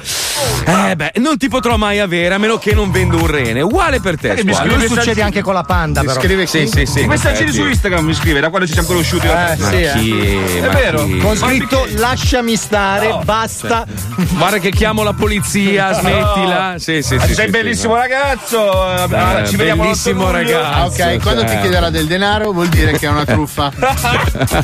Eh beh, non ti potrò mai avere a meno che non vendo un rene. Uguale per te. Perché mi scrive Lui succede anche con la panda, Mi però. scrive Sì, sì, sì. Messaggini Eh, su Instagram mi scrive da quando ci siamo conosciuti. Eh, Ma sì, eh. chi? È Ma vero. chi? Con scritto lasciami stare, basta. *laughs* Guarda che chiamo la polizia, smettila. Sì, sì, sì. sei sì, bellissimo sì. ragazzo. Eh, ci vediamo bellissimo l'8 luglio. Ah, ok, quando ti Eh. chiederà del denaro vuol dire che è una truffa. *laughs* *laughs*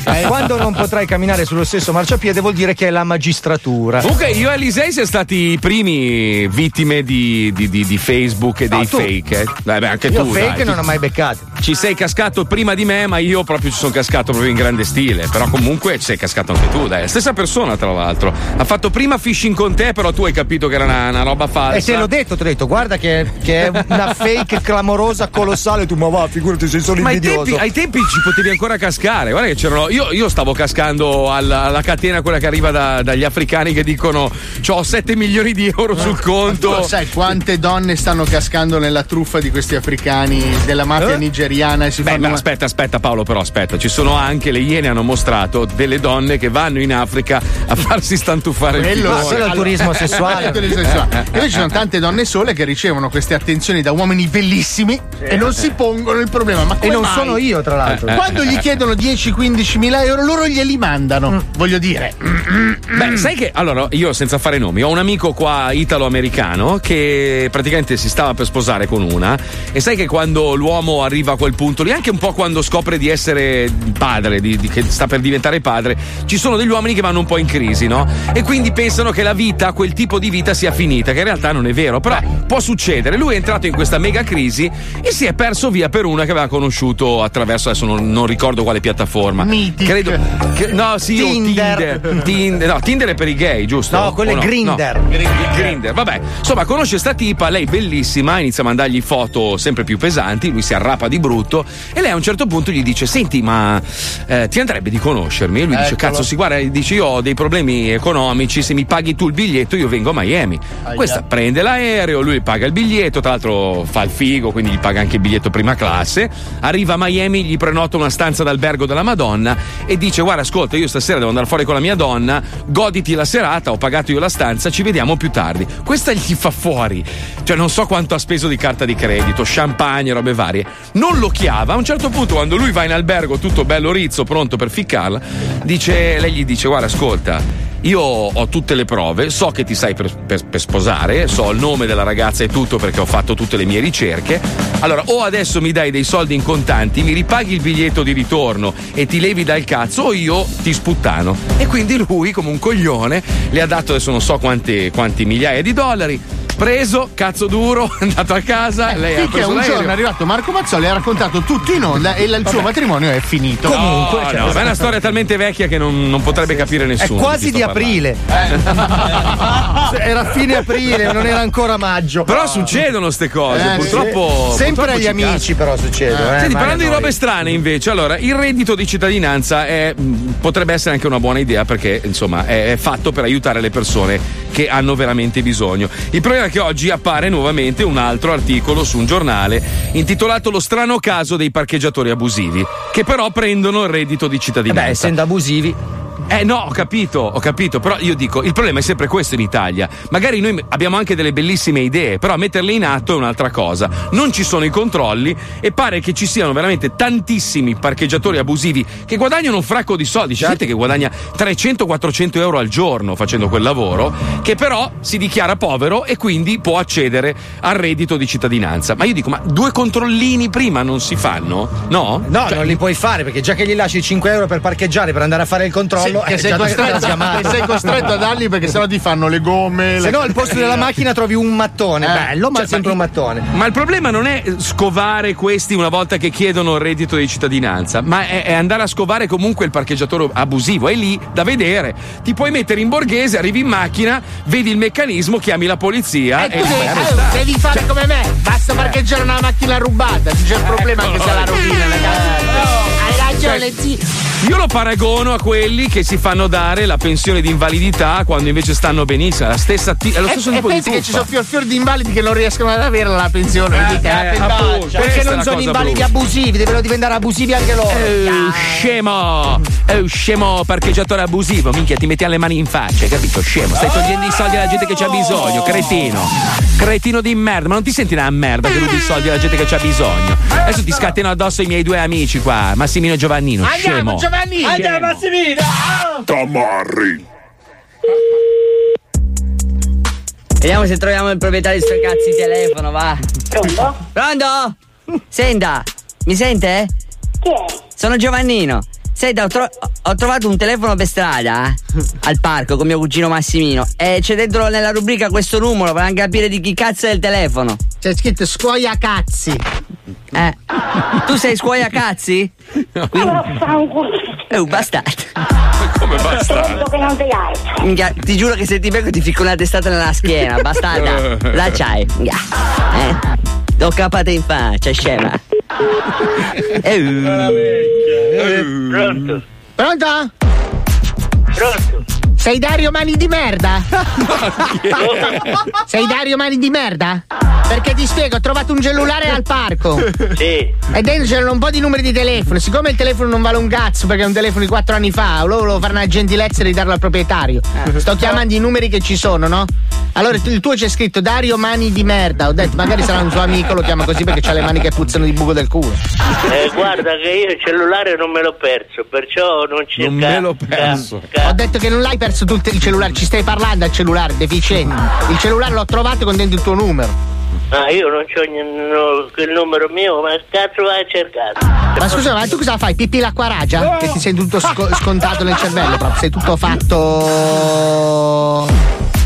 Eh, Quando non potrai camminare sullo stesso marciapiede vuol dire che è la magistratura. Comunque io e Elisei siamo stati i primi vittime di, di- di- di Facebook e No, dei tu. fake. eh. Beh, anche Io tu. fake dai. non ho mai beccato. Ci sei cascato prima di me, ma io proprio ci sono cascato proprio in grande stile. Però comunque ci sei cascato anche tu, dai. La stessa persona, tra l'altro. Ha fatto prima phishing con te, però tu hai capito che era una, una roba falsa. E te l'ho detto, ti ho detto, guarda che, che è una *laughs* fake clamorosa, colossale. Tu, ma va, figurati, sei solo Ma ai invidioso. tempi, ai tempi ci potevi ancora ancora cascare. Guarda che c'erano. Io, io stavo cascando alla, alla catena, quella che arriva da- dagli africani che dicono: ho 7 milioni di euro sul Tu conto. lo sai quante donne stanno cascando nella truffa di questi africani della mafia Eh? nigeriana e si Beh, fanno ma aspetta, aspetta Paolo, però aspetta, ci sono anche le iene hanno mostrato delle donne che vanno in Africa a farsi stantuffare il Quello- quello è il turismo sessuale. E poi ci sono tante donne sole che ricevono queste attenzioni da uomini bellissimi e non si pongono il problema. Ma come non mai? sono io, tra l'altro. Eh, eh, Quando eh, gli eh. Chiedono 10-15 mila euro, loro glieli mandano. Voglio dire. Beh, sai che allora io senza fare nomi ho un amico qua italo-americano che praticamente si stava per sposare con una e sai che quando l'uomo arriva a quel punto lì, anche un po' quando scopre di essere padre, di- di- che sta per diventare padre, ci sono degli uomini che vanno un po' in crisi, no? E quindi pensano che la vita, quel tipo di vita sia finita, che in realtà non è vero, però può succedere. Lui è entrato in questa mega crisi e si è perso via per una che aveva conosciuto attraverso adesso non, non ricordo quale piattaforma. Credo che- no, sì, Tinder. Tinder. Tinder. No, Tinder è per i gay, giusto? No, quello è. No. Il Grindr, vabbè. Insomma, conosce sta tipa, lei bellissima, inizia a mandargli foto sempre più pesanti, lui si arrapa di brutto e lei a un certo punto gli dice "Senti, ma eh, ti andrebbe di conoscermi?" E lui dice Eccolo. "Cazzo, si guarda, dice io ho dei problemi economici, se mi paghi tu il biglietto io vengo a Miami". Questa prende l'aereo, lui paga il biglietto, tra l'altro fa il figo, quindi gli paga anche il biglietto prima classe. Arriva a Miami, gli prenota una stanza d'albergo della Madonna e dice "Guarda, ascolta, io stasera devo andare fuori con la mia donna, goditi la serata, ho pagato io la stanza, ci vediamo più tardi". Questa gli fa fuori. Cioè non so quanto ha speso di carta di credito, champagne, robe varie. Non lo chiava. A un certo punto quando lui va in albergo tutto bello rizzo, pronto per ficcarla, dice lei gli dice "Guarda, ascolta, io ho tutte le prove, so che ti sai per, per- per sposare, so il nome della ragazza e tutto perché ho fatto tutte le mie ricerche. Allora, o adesso mi dai dei soldi in contanti, mi ripaghi il biglietto di ritorno e ti levi dal cazzo, o io ti sputtano. E quindi lui, come un coglione, le ha dato adesso non so quanti, quanti migliaia di dollari. Preso, cazzo duro, è *laughs* andato a casa, lei ha preso un l'aereo. giorno è arrivato Marco Mazzoli e ha raccontato tutto in onda e il suo Vabbè. matrimonio è finito. no, no, ma è una storia talmente vecchia che non, non potrebbe capire nessuno. quasi chi sto di parlando. aprile. Era fine aprile, non era ancora maggio. Però succedono queste cose, Eh, purtroppo. sì. Sempre purtroppo agli ci amici, casca. però succedono. eh, Senti, mai parlando di robe strane, invece, allora, il reddito di cittadinanza è, potrebbe essere anche una buona idea perché, insomma, è, è fatto per aiutare le persone che hanno veramente bisogno. Il problema è che oggi appare nuovamente un altro articolo su un giornale intitolato Lo strano caso dei parcheggiatori abusivi, che però prendono il reddito di cittadinanza. Beh, essendo abusivi. Eh no, ho capito, ho capito, però io dico, il problema è sempre questo in Italia. Magari noi abbiamo anche delle bellissime idee, però metterle in atto è un'altra cosa. Non ci sono i controlli e pare che ci siano veramente tantissimi parcheggiatori abusivi che guadagnano un fracco di soldi. C'è gente che guadagna 300-400 euro al giorno facendo quel lavoro, che però si dichiara povero e quindi può accedere al reddito di cittadinanza. Ma io dico, ma due controllini prima non si fanno? No? No, Cioè, non li puoi fare perché già che gli lasci 5 euro per parcheggiare per andare a fare il controllo, Che eh, sei costretto, che sei costretto a darli perché sennò ti fanno le gomme. Se le- no al posto della macchina trovi un mattone, Eh, bello, ma cioè, sempre ma- un mattone. Ma il problema non è scovare questi una volta che chiedono il reddito di cittadinanza, ma è, è andare a scovare comunque il parcheggiatore abusivo. È lì da vedere. Ti puoi mettere in borghese, arrivi in macchina, vedi il meccanismo, chiami la polizia E e tu devi, eh, devi fare come me, basta parcheggiare una macchina rubata, non c'è il problema anche se la rovina la casa. Hai ragione, zio. Io lo paragono a quelli che si fanno dare la pensione di invalidità quando invece stanno benissimo. La stessa ti- è lo E, stesso e tipo di pensi che ci sono fior fior di invalidi che non riescono ad avere la pensione. Eh, eh, appunto, Perché non sono invalidi brutta. abusivi, devono diventare abusivi anche loro. Eh, scemo! Eh, scemo parcheggiatore abusivo, minchia, ti mettiamo le mani in faccia, hai capito? Scemo, stai togliendo i soldi alla gente che c'ha bisogno, cretino. Cretino di merda, ma non ti senti una merda che rubi i soldi alla gente che c'ha bisogno? Adesso ti scatteno addosso i miei due amici qua, Massimino e Giovannino, Andiamo, scemo. Giovanni! Andiamo, Massimino! Tamarri. Vediamo se troviamo il proprietario di sto cazzo di telefono, va. Pronto? Pronto? Senta, mi sente? Chi è? Sono Giovannino. Senta, ho, tro- ho trovato un telefono per strada eh, al parco con mio cugino Massimino e c'è dentro nella rubrica questo numero per capire di chi cazzo è il telefono. C'è scritto scuoia cazzi. Eh, tu sei scuoia cazzi? È un bastardo. Come bastardo? Minchia, ti giuro che se ti becco ti ficco una testata nella schiena, bastarda. La c'hai. Eh? Ho capate in faccia, scema. Eh, uh. Pronto? Pronto? Pronto? Sei Dario Mani di merda? *laughs* Sei Dario Mani di merda? Perché ti spiego, ho trovato un cellulare al parco. Sì. E dentro c'erano un po' di numeri di telefono. Siccome il telefono non vale un cazzo perché è un telefono di 4 anni fa, allora volevo fare una gentilezza di darlo al proprietario. Sto chiamando i numeri che ci sono, no? Allora il tuo c'è scritto Dario Mani di merda. Ho detto magari sarà un suo amico, lo chiama così perché ha le mani che puzzano di buco del culo. Eh, guarda che io il cellulare non me l'ho perso, perciò non c'è Non me l'ho perso. Ho detto che non l'hai perso tu il cellulare, ci stai parlando al cellulare, deficiente. Il cellulare l'ho trovato con dentro il tuo numero. Ah, io non c'ho no, il numero mio, ma cazzo vai a cercare? Ma scusa, ma tu cosa fai? Pipì l'acqua ragia? Che ti sei tutto sco- scontato nel cervello proprio, sei tutto fatto.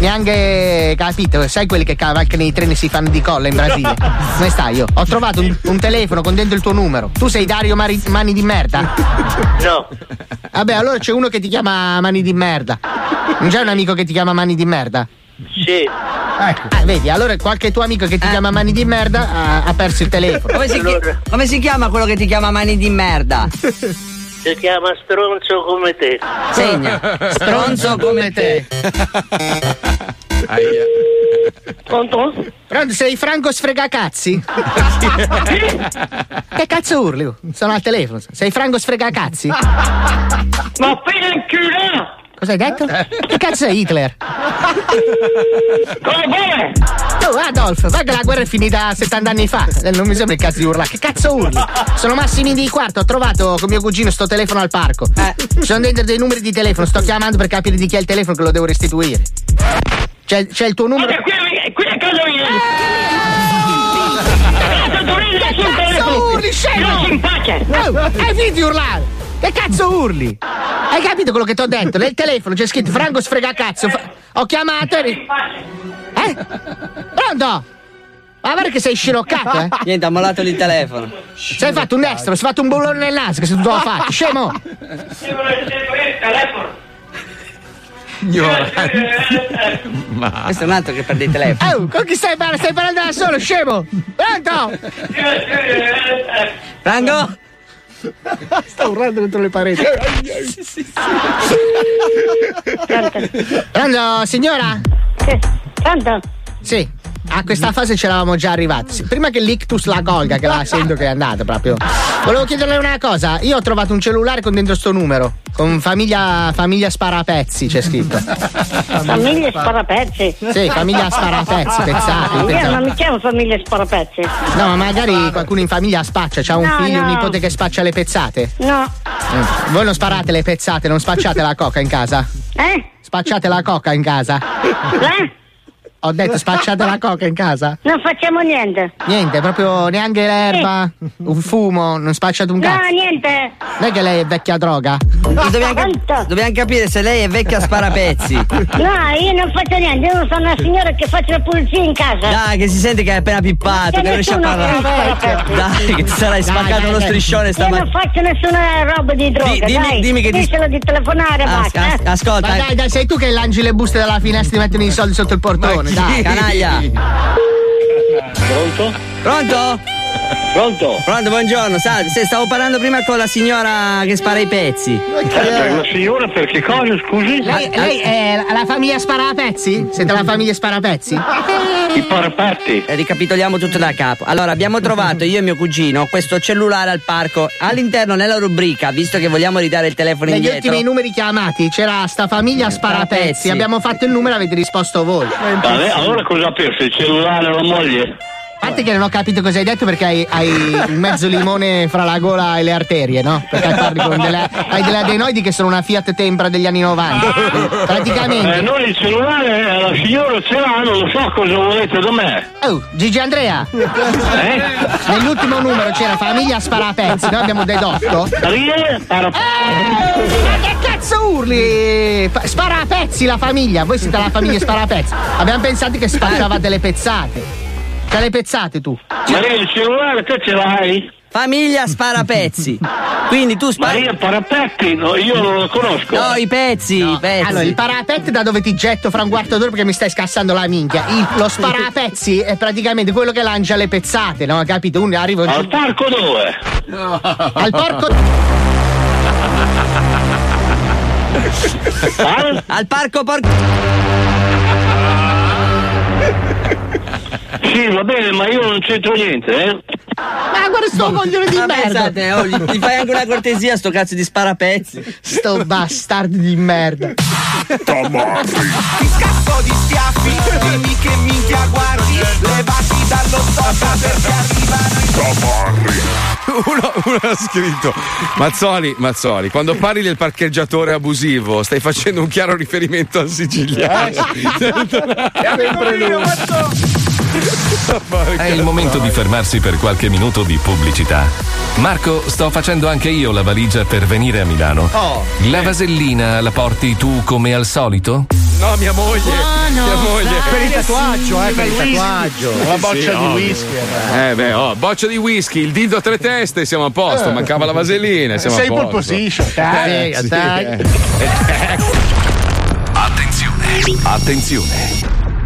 Neanche capito, sai quelli che cavalcano i treni e si fanno di colla in Brasile? Come stai io? Ho trovato un, un telefono con dentro il tuo numero. Tu sei Dario Mari- Mani di merda? No. Vabbè, allora c'è uno che ti chiama Mani di merda. Non c'è un amico che ti chiama Mani di merda? Sì. Ah, vedi, allora qualche tuo amico che ti chiama Mani di merda ha, ha perso il telefono. Come si, chi- come si chiama quello che ti chiama mani di merda? Si chiama stronzo come te. Segna. Stronzo come te. Pronto? Pronto, sei Franco Sfregacazzi? che cazzo urli? Sono al telefono. Sei Franco Sfregacazzi? Ma appena in culo! Cosa hai detto? Che cazzo è Hitler? Come? Oh, Adolf, che la guerra è finita 70 anni fa. Eh, Non mi sembra il cazzo di urlare. Che cazzo urli? Sono Massimi di quarto, ho trovato con mio cugino sto telefono al parco. Ci sono dentro dei numeri di telefono, sto chiamando per capire di chi è il telefono che lo devo restituire. C'è, c'è il tuo numero. Qui, qui è casa mia! Che cazzo urli, scemo? Lasci in pace! Oh, hai finito di urlare? Che cazzo urli? Hai capito quello che ti ho detto? Nel telefono c'è scritto Franco sfregacazzo. Fa- ho chiamato e. Eh? Pronto? Ma guarda che sei sciroccato, eh? Niente, ha mollato il telefono. Sei fatto un estro, sei fatto un bullone nel naso che sei tutto fatto, *laughs* scemo! Ma. Questo è un altro che perde il telefono. Oh, con chi stai parlando? Stai parlando da solo, scemo! Pronto? Franco? Sta urlando contro le pareti. Pronto, signora? Pronto? Sì. A questa fase c'eravamo già arrivati. Prima che l'ictus la colga, che la sento che è andata proprio. Volevo chiederle una cosa. Io ho trovato un cellulare con dentro sto numero. Con famiglia, famiglia Sparapezzi c'è scritto. Famiglia Sparapezzi? Sì, famiglia Sparapezzi, pezzati. Io pezzati. non mi chiamo famiglia Sparapezzi. No, ma magari qualcuno in famiglia spaccia, c'ha un No, figlio, un no. nipote che spaccia le pezzate. No. Eh, Voi non sparate le pezzate, non spacciate la coca in casa? Eh? Spacciate la coca in casa? Eh? Ho detto spacciate la coca in casa? Non facciamo niente. Niente, proprio neanche l'erba, un fumo, non spacciate un No, cazzo. niente. Non è che lei è vecchia droga? Dobbiamo, cap- dobbiamo capire se lei è vecchia sparapezzi. No, io non faccio niente. Io sono una signora che faccio la pulizia in casa. Dai, che si sente che hai appena pippato, che non riesci a parlare. Dai, che ti sarai Dai, spaccato dai, uno dai. striscione Io stamattina. non faccio nessuna roba di droga, Di- dimmi- dai. dimmi che ti- Dicelo di telefonare, As- basta. as- eh. ascolta, Ma dai, dai, sei tu che lanci le buste dalla finestra e ti mettono i soldi sotto il portone, dai. Canaglia. Pronto? Pronto? Pronto? Pronto, buongiorno, salve. Se stavo parlando prima con la signora che spara i pezzi. la signora per che cosa, scusi? Lei, lei è la famiglia Sparapezzi? Siete la famiglia Sparapezzi? I parapatti. Eh, Ricapitoliamo tutto da capo. Allora, abbiamo trovato io e mio cugino questo cellulare al parco. All'interno, nella rubrica, visto che vogliamo ridare il telefono Negli indietro. ultimi numeri chiamati c'era sta famiglia Sparapezzi. Sparapezzi. Abbiamo fatto il numero e avete risposto voi. Vabbè, allora cosa ha perso? Il cellulare o la moglie? A parte che non ho capito cosa hai detto perché hai, hai mezzo limone fra la gola e le arterie, no? Perché parli con delle, hai delle adenoidi che sono una Fiat Tempra degli anni 90. Praticamente. Eh, noi il cellulare, eh, la signora ce l'ha, non lo so cosa volete da me. Oh, Gigi Andrea! Eh? Nell'ultimo numero c'era famiglia Sparapezzi, noi abbiamo dedotto. Rie, para- Ma che cazzo urli? Spara a pezzi la famiglia, voi siete la famiglia Spara a pezzi. Abbiamo pensato che spaccavate le pezzate. C'è le pezzate tu. Maria, il cellulare te ce l'hai? Famiglia spara pezzi. Quindi tu spari. Maria Parapetti, no, io non lo conosco. No, i pezzi, i pezzi. Allora, il parapet da dove ti getto fra un quarto d'ora perché mi stai scassando la minchia. Il- lo sparapezzi è praticamente quello che lancia le pezzate, no? Capito? Uno arriva Al parco dove? al porco. Al parco porco. Sì, va bene, ma io non c'entro niente, eh. Ma guarda sto coglione di Ma merda. pensate, oh, gli, gli fai anche una cortesia sto cazzo di sparapezzi. Sto bastardo di merda. Ti scappo di schiaffi, dimmi che minchia guardi, levati dallo soffa perché arrivano i Uno, uno ha scritto Mazzoli, Mazzoli, quando parli del parcheggiatore abusivo stai facendo un chiaro riferimento al siciliano. *laughs* Sempre lui. È il momento di fermarsi per qualche minuto di pubblicità. Marco, sto facendo anche io la valigia per venire a Milano. Oh. La vasellina la porti tu come al solito? No, mia moglie. Mia moglie. Per il tatuaggio, eh, per il tatuaggio. Una boccia Sì, di whisky. Eh beh, oh, boccia di whisky, il dildo a tre teste, siamo a posto, Eh. mancava la vasellina, siamo Sei a pole posto. position. Dai, Eh, sì, dai. eh. Attenzione, attenzione.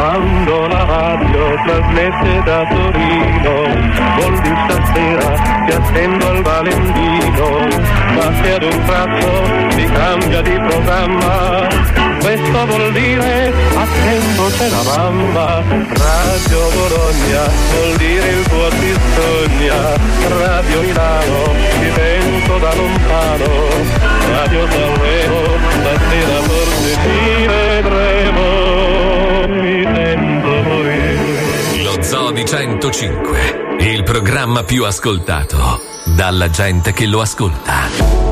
Quando la radio trasmette da Torino, vuol dire stasera ti attendo al Valentino, ma se ad un tratto si cambia di programma, questo vuol dire a tempo c'è la mamma. Radio Bologna vuol dire il tuo ti sogna, Radio Milano ti vento da lontano, Radio Sanremo stasera forse ti vedremo. Morire. Lo Zoo di 105, il programma più ascoltato dalla gente che lo ascolta.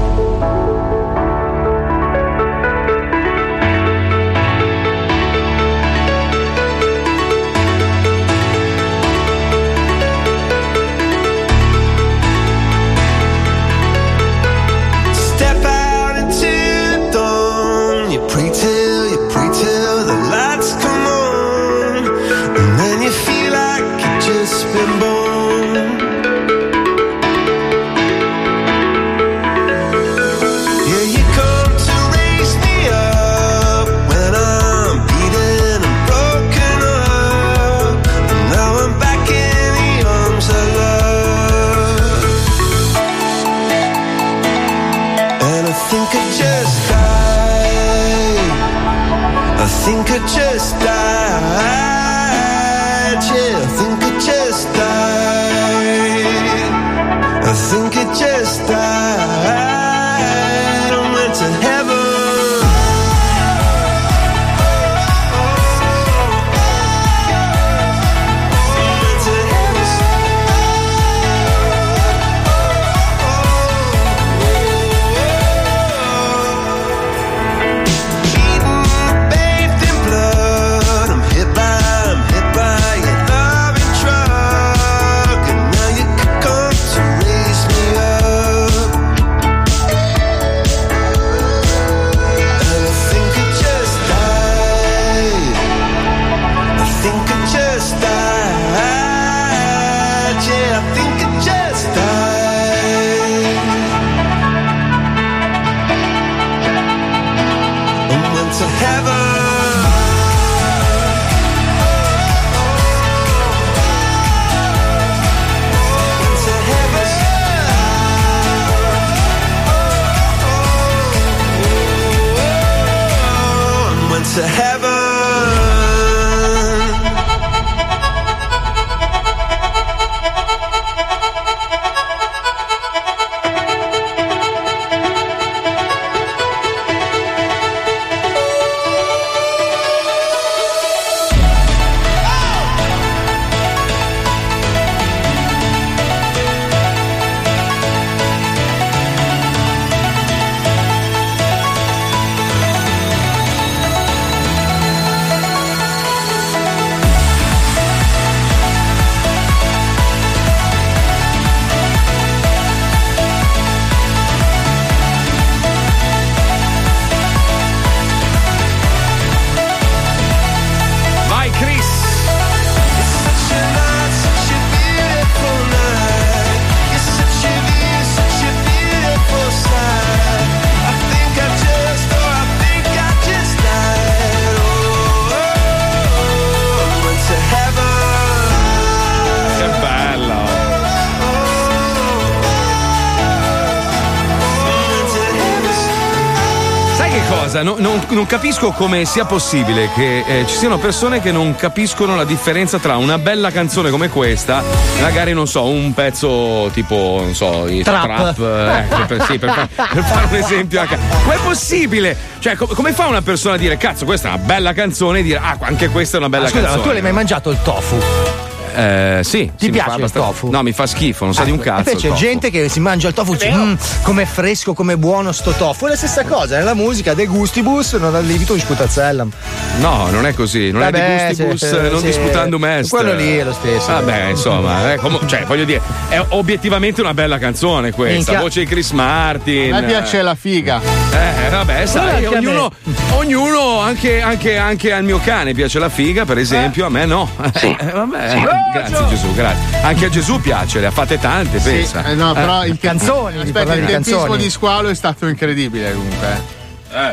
Non, capisco come sia possibile che eh, ci siano persone che non capiscono la differenza tra una bella canzone come questa, magari non so, un pezzo tipo, non so, i Trap. trap, eh, per, sì, per, far- per fare un esempio. a ca- Com'è possibile? Cioè, co- come fa una persona a dire, cazzo, questa è una bella canzone e dire, ah, anche questa è una bella Ma scusa, ma canzone? tu l'hai mai mangiato il tofu? Eh, sì. Ti sì, piace il tofu? No, mi fa schifo, non sa di un cazzo. Invece c'è gente che si mangia il tofu e dice "Mm, com'è fresco, com'è buono sto tofu. È la stessa cosa, nella musica, de gustibus, non al lievito di sputazellam. No, non è così, non Vabbè, è di gustibus, sì, non sì. disputando est. Quello lì è lo stesso. Vabbè, insomma, *laughs* è com- cioè, voglio dire, è obiettivamente una bella canzone questa. Minchia. Voce di Chris Martin. A me piace la figa. Eh, vabbè, sai, ognuno, ognuno anche, anche, anche al mio cane piace la figa, per esempio, a me no. *laughs* Eh, vabbè, Sì. grazie Gesù, grazie. Anche a Gesù piace, le ha fatte tante, Sì, pensa. eh, no, però il canzoni, di Aspetta, il tempismo di squalo è stato incredibile comunque.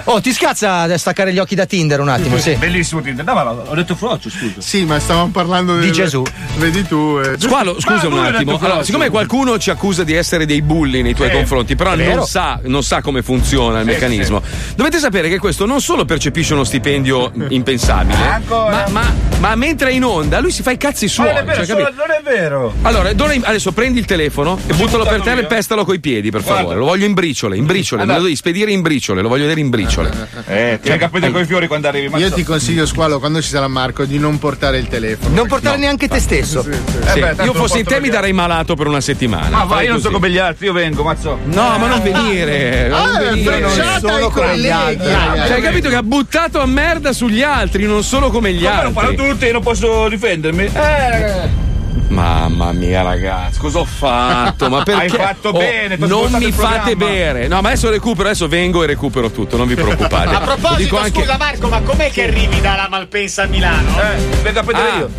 Oh, ti scazza a staccare gli occhi da Tinder un attimo, sì. Bellissimo Tinder. No, ma ho detto Froccio, scusa. Sì, ma stavamo parlando Di del- Gesù. Vedi tu. eh. Squalo, scusa un attimo. Allora, siccome qualcuno ci accusa di essere dei bulli nei tuoi Eh, confronti, però non sa, non sa come funziona il Sì, meccanismo, dovete sapere che questo non solo percepisce uno stipendio impensabile, Ancora? ma, ma- ma mentre è in onda lui si fa i cazzi Ma suoi. non è vero, cioè, non è vero. Allora, adesso prendi il telefono e buttalo per terra e pestalo coi piedi, per Guarda. favore. Lo voglio in briciole, in briciole, me lo Allora. devi spedire in briciole, lo voglio vedere in briciole. Eh, ti hai capito con i fiori quando arrivi. Io ti consiglio, Squalo, quando ci sarà Marco, di non portare il telefono. Non portare neanche te stesso. Sì, beh, tanto io lo fossi in te mi darei malato per una settimana. Ma vai, Fai io non so come gli altri, io vengo, mazzo. No, ma non venire. non Ah, venire. è frecciata ai colleghi. Cioè, hai capito che ha buttato a merda sugli altri, non solo come gli Ma lo fanno altri. tutti e non posso difendermi. Eh, Mamma mia, ragazzi, cosa ho fatto? Ma *laughs* perché? Hai fatto Oh, bene, non mi fate bere. No, ma adesso recupero, adesso vengo e recupero tutto, non vi *laughs* preoccupate. A proposito, dico anche- scusa Marco, ma com'è che arrivi dalla Malpensa a Milano? Eh, vengo a prendere Ah, io.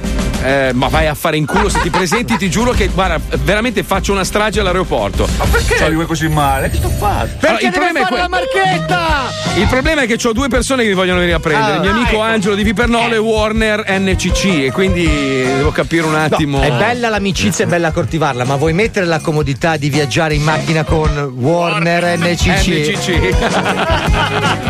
Eh, ma vai a fare in culo se ti presenti, ti giuro che guarda, veramente faccio una strage all'aeroporto. Ma perché arrivi così male? Che sto fatto? Allora, il problema è que- la marchetta! Il problema è che ho due persone che mi vogliono venire a prendere, Ah, il mio amico ecco. Angelo di Vipernolo e Warner NCC e quindi devo capire un attimo. È bella l'amicizia, è bella coltivarla, ma vuoi mettere la comodità di viaggiare in macchina con Warner NCC? NCC.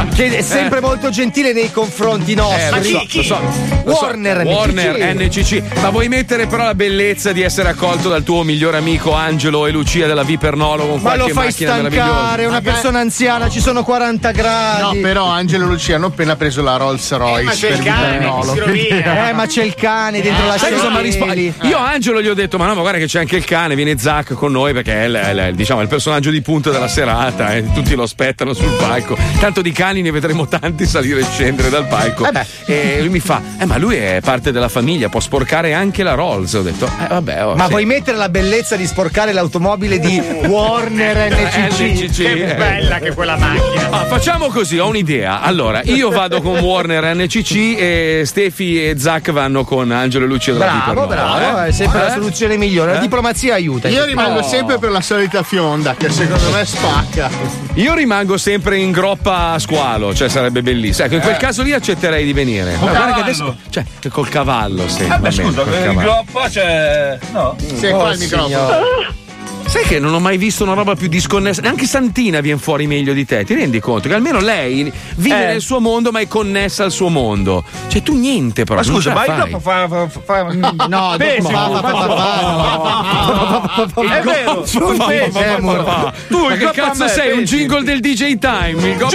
*laughs* Che è sempre molto gentile nei confronti Eh, nostri. lo so, lo so, lo so. Warner NCC. Warner NCC. Ma vuoi mettere però la bellezza di essere accolto dal tuo migliore amico Angelo e Lucia della Vipernolo con Ma lo qualche fai macchina stancare, meravigliosa? una persona anziana, ci sono 40 gradi. No, però Angelo e Lucia hanno appena preso la Rolls Royce. ma c'è il cane. *laughs* Eh, ma c'è il cane dentro la cosa mi ha sedile. risposto? Io a Angelo gli ho detto: Ma no, ma guarda che c'è anche il cane, viene Zac con noi perché è il, è il- diciamo, è il personaggio di punta della serata, e tutti lo aspettano sul palco. Tanto di cani ne vedremo tanti salire e scendere dal palco. e lui mi fa: Eh, ma lui è parte della famiglia, può sporcare anche la Rolls. Ho detto: Eh, vabbè, oh, Ma sì. vuoi mettere la bellezza di sporcare l'automobile di *laughs* Warner NCC? NCC, Che eh. bella che quella macchina. Ah, facciamo così, ho un'idea. Allora, io vado con Warner NCC e Stefi e Zac vanno con Angelo e Lucia Bravo, bravo, eh? è sempre la Eh? soluzione migliore. La Eh? diplomazia aiuta. Io rimango Oh. sempre per la solita fionda, che secondo me spacca. Io rimango sempre in groppa a squalo, cioè sarebbe bellissimo. Ecco, in quel Eh. caso lì accetterei di venire. Col Ma guarda che adesso. Cioè, col cavallo, sì. Eh va beh, bene, scusa, col il groppa c'è. No. Sì, Oh, qua il microfono. *laughs* Sai che non ho mai visto una roba più disconnessa? Neanche Santina viene fuori meglio di te. Ti rendi conto che almeno lei vive Eh. nel suo mondo, ma è connessa al suo mondo. Cioè, tu niente, però. Ma scusa, ma groppa fa. fa, fa, No, pesi. fa- fa- fa- fa- fa- È vero, tu il che cazzo sei? Un jingle del DJ Time. Il Jingle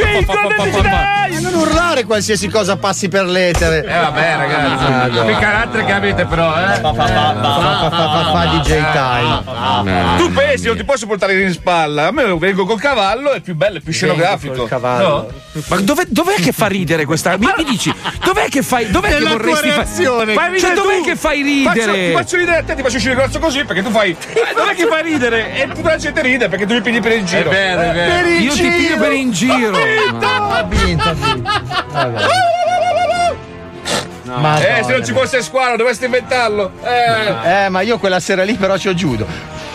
del DJ Ma non urlare qualsiasi cosa passi per l'etere. Eh vabbè ragazzi, Ah, che carattere che avete però, eh? Fa, fa, fa, fa, fa DJ time. Tu pesi, non ti posso portare in spalla. A me vengo col cavallo, è più bello, è più scenografico. col cavallo. No? Ma dov'è, dov'è che fa ridere questa? Mi, mi dici, dov'è che fai? Dov'è che Nella tua vorresti fare? Cioè, dov'è tu. che fai Faccio- ridere? ti faccio ridere a te, ti faccio uscire grosso così perché tu fai. *laughs* Eh, dov'è che fai ridere? E tutta la gente ride perché tu mi pigli per il giro. È vero, è il Io ti piglio giro. per in giro. Ha vinto, ha vinto. Vabbè. Madonna. Eh, se non ci fosse squalo, dovresti inventarlo. Eh. Eh, ma io quella sera lì però ci ho giudo.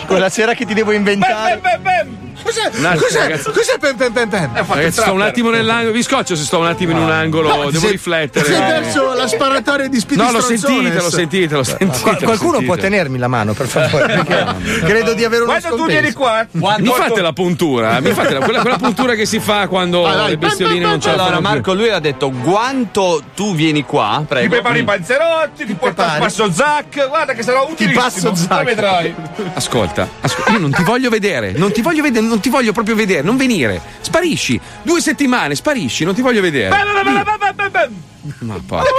Quella sera che ti devo inventare. bam, bam, bam. Cos'è? Attimo, Cos'è? ragazzi. Cos'è pem pem pem pem? Ragazzi, sto un attimo nell'angolo. Vi scoccio se sto un attimo in un angolo, No, ti devo sei- riflettere. Sei verso la sparatoria di Speedy No, l'ho Stronzones. sentita, l'ho sentita, l'ho sentita. Qua- l'ho qualcuno sentita. può tenermi la mano, per favore? *laughs* Credo di avere uno Quando tu vieni qua, Mi fate la puntura, mi fate la- quella, quella puntura che si fa quando Vai, vai. le bestioline non ce la Allora. Marco, lui ha detto quanto tu vieni qua, ti prego. prepari i panzerotti, ti porto al passo Zac, guarda che sarà utilissimo. passo Zac. Vedrai. Ascolta, ascolta, io non ti voglio vedere, non ti voglio vedere, non ti voglio proprio vedere, non venire. Sparisci. Due settimane, sparisci, non ti voglio vedere. Ma porca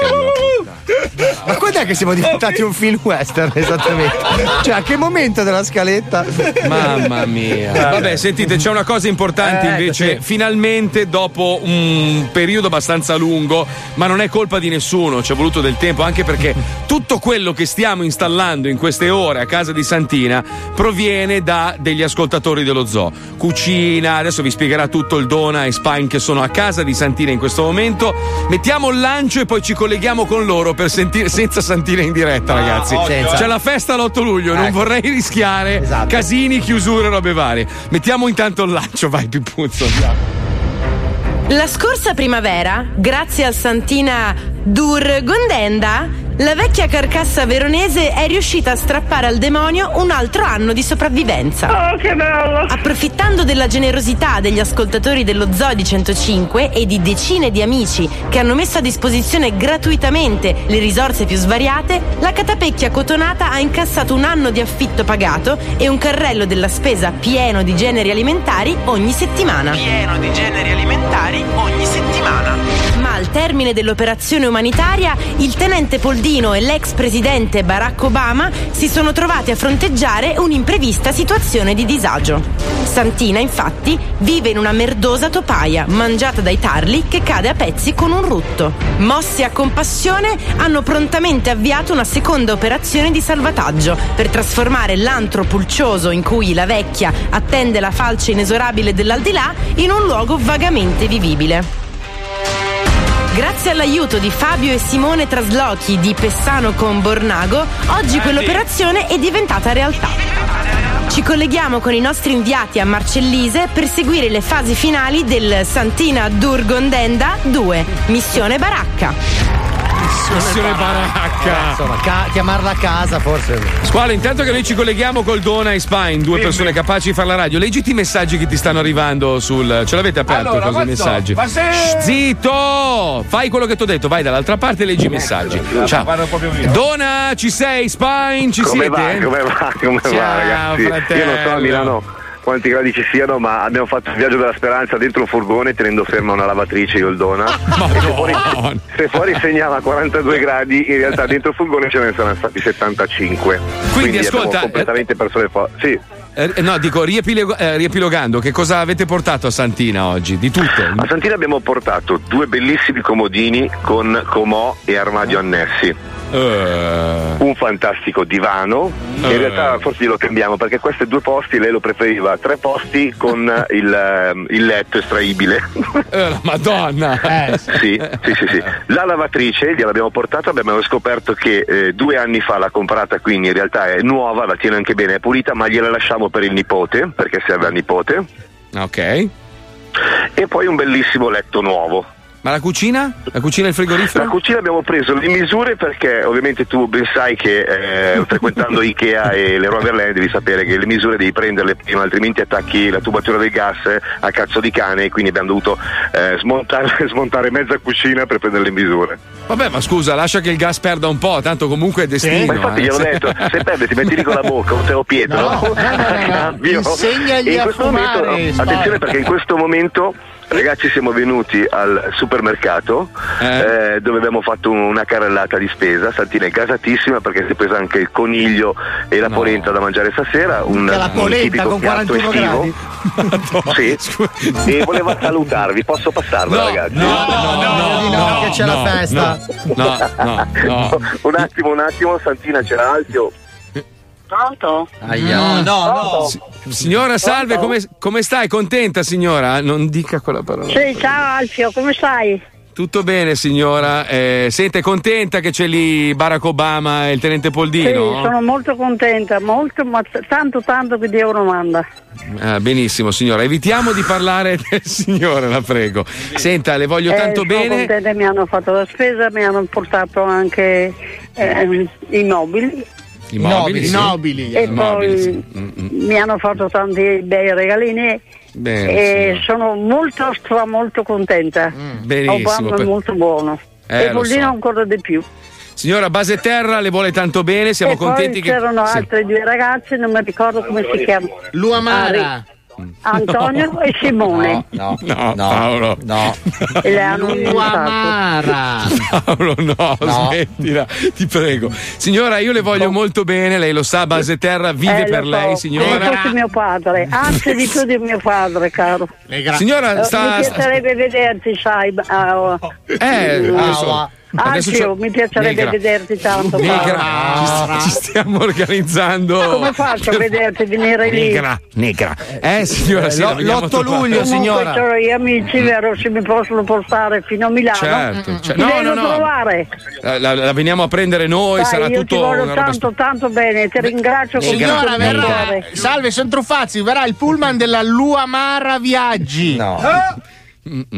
Ma quando è che siamo diventati un film western esattamente? Cioè, a che momento della scaletta? Mamma mia. Vabbè, sentite, c'è una cosa importante Eh, invece. sì. Finalmente, dopo un periodo abbastanza lungo, ma non è colpa di nessuno, ci è voluto del tempo, anche perché tutto quello che stiamo installando in queste ore a casa di Santina proviene da degli ascoltatori dello zoo. Cucina, adesso vi spiegherà tutto il Dona e Spine che sono a casa di Santina in questo momento. Mettiamo il lancio e poi ci colleghiamo con loro per sentire senza Santina in diretta, ragazzi. occhio, C'è eh. la festa l'8 luglio, non Ecco. vorrei rischiare Esatto. casini, chiusure, robe varie. Mettiamo intanto il lancio, vai Pippuzzo. La scorsa primavera, grazie al Santina Dur Gondenda, la vecchia carcassa veronese è riuscita a strappare al demonio un altro anno di sopravvivenza. Oh, che bello! Approfittando della generosità degli ascoltatori dello Zoo di 105 e di decine di amici che hanno messo a disposizione gratuitamente le risorse più svariate, la Catapecchia Cotonata ha incassato un anno di affitto pagato e un carrello della spesa pieno di generi alimentari ogni settimana. Pieno di generi alimentari ogni settimana. Al termine dell'operazione umanitaria, il tenente Poldino e l'ex presidente Barack Obama si sono trovati a fronteggiare un'imprevista situazione di disagio. Santina, infatti, vive in una merdosa topaia mangiata dai tarli che cade a pezzi con un rutto. Mossi a compassione, hanno prontamente avviato una seconda operazione di salvataggio per trasformare l'antro pulcioso in cui la vecchia attende la falce inesorabile dell'aldilà in un luogo vagamente vivibile. Grazie all'aiuto di Fabio e Simone Traslochi di Pessano con Bornago, oggi quell'operazione è diventata realtà. Ci colleghiamo con i nostri inviati a Marcellise per seguire le fasi finali del Santina Durgondenda 2, Missione Baracca. Missione baracca. Insomma, ca- chiamarla a casa forse. Squalo, intanto che noi ci colleghiamo col Dona e Spine, due persone capaci di fare la radio, leggiti i messaggi che ti stanno arrivando sul. Ce l'avete aperto Allora, cosa i messaggi? ma se- Zitto! Fai quello che ti ho detto, vai dall'altra parte e leggi i messaggi. Ciao. Dona, ci sei? Spine, ci come siete? va? Come va? Come Ciao, va, ragazzi? fratello. Io non so a Milano quanti gradi ci siano, ma abbiamo fatto il viaggio della speranza dentro un furgone tenendo ferma una lavatrice io il Dona. *laughs* Se, fuori, se fuori segnava 42 gradi, in realtà *laughs* dentro il furgone ce ne sono stati 75. Quindi, ascolta, abbiamo completamente perso le forze. Sì. Eh, no, dico, riepilego- eh, riepilogando, che cosa avete portato a Santina oggi? Di tutto? A Santina abbiamo portato due bellissimi comodini con comò e armadio annessi. Eh. Un fantastico divano, Eh. in realtà forse glielo cambiamo perché questi due posti lei lo preferiva, tre posti con il, ehm, il letto estraibile. Eh, la Madonna! sì, sì, sì, sì. La lavatrice gliel'abbiamo portata, abbiamo scoperto che eh, due anni fa l'ha comprata, quindi in realtà è nuova, la tiene anche bene, è pulita, ma gliela lasciamo per il nipote, perché serve al nipote. Ok. E poi un bellissimo letto nuovo. Ma la cucina? La cucina e il frigorifero? La cucina abbiamo preso le misure perché ovviamente tu ben sai che eh, frequentando Ikea e Leroy Merlin devi sapere che le misure devi prenderle prima, altrimenti attacchi la tubatura del gas a cazzo di cane e quindi abbiamo dovuto eh, smontare, *laughs* smontare mezza cucina per prendere le misure. Vabbè, ma scusa, lascia che il gas perda un po', tanto comunque è destino. Ma infatti eh. gliel'ho detto, se perde ti metti lì con la bocca, un teo Pietro. No, no, no, no. *laughs* Insegnagli in a questo fumare, momento, attenzione perché in questo momento Ragazzi siamo venuti al supermercato eh, dove abbiamo fatto un- una carrellata di spesa, Santina è gasatissima perché si è presa anche il coniglio e la polenta da mangiare stasera, un, la un polenta tipico con piatto 41 estivo. Sì. E voleva salutarvi, posso passarvela ragazzi? no, no, no, che c'è la festa. No, no, no. *laughs* un attimo, un attimo, Santina c'era Alfio. Pronto? No, no, Si- signora, salve, come, come stai? Contenta, signora? Non dica quella parola. Sì, ciao Alfio, come stai? Tutto bene, signora. Eh, sente, contenta che c'è lì Barack Obama e il tenente Poldino? Sì, sono molto contenta, molto, ma tanto tanto che Dio lo manda. Ah, benissimo, signora. Evitiamo di parlare *laughs* del signore, la prego. Senta, le voglio tanto Eh, sono bene. contenta, mi hanno fatto la spesa, mi hanno portato anche eh, i mobili. I mobili, sì. E I mobili, poi sì. Mm, mm. mi hanno fatto tanti bei regalini Bene, e sono molto, stra molto contenta. benissimo, Obama per- è molto buono. Eh, e lo Pollino so. ancora di più. Signora Base Terra, le vuole tanto bene, siamo e contenti poi che. c'erano Sì. altre due ragazze, non mi ricordo come si chiamano. Luamara. Antonio e Simone. No, no, Paolo. No. E le hanno Luamara. Paolo, no, smettila, ti prego. Signora, io le voglio molto bene, lei lo sa, Base Terra vive Eh, per so, lei, signora. Come fosse mio padre, anzi di più di mio padre, caro. Signora, Eh, sta- Mi piacerebbe vederti, sai. ah, oh. Eh, Mm. Anzi, c'ho- mi piacerebbe Negra. vederti tanto. Negra, caro. ci, ci stiamo organizzando. Come faccio a vederti venire lì? Negra, negra. Eh, signora, sì, la veniamo a trovare. Comunque, gli amici, vero, se mi possono portare fino a Milano. Certo, cioè- Mi no, no, no. trovare. La, la- la veniamo a prendere noi, Dai, sarà io tutto ti voglio tanto, tanto bene, ti ringrazio Signora, il mio verrà. Salve, sono Truffazzi. Verrà il pullman della Luamara Viaggi. No. *laughs*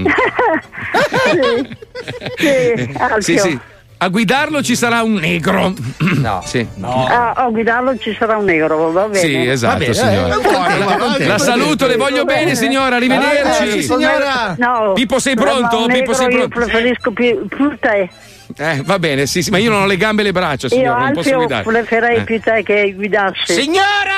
Sì. Sì, *laughs* sì. A guidarlo ci sarà un negro. *coughs* No. Sì. Ah, a guidarlo ci sarà un negro, va bene. Sì, esatto, bene, signora. eh, contenta, contenta. La saluto, le voglio Va bene, signora. Arrivederci. Eh, signora. No, Pippo, sei pronto? Pippo, sei Io pronto? preferisco più, più te. Eh, va bene, sì, sì, ma io non ho le gambe e le braccia, Io signora, non posso guidare. preferirei Eh. più te che guidassi. Signora!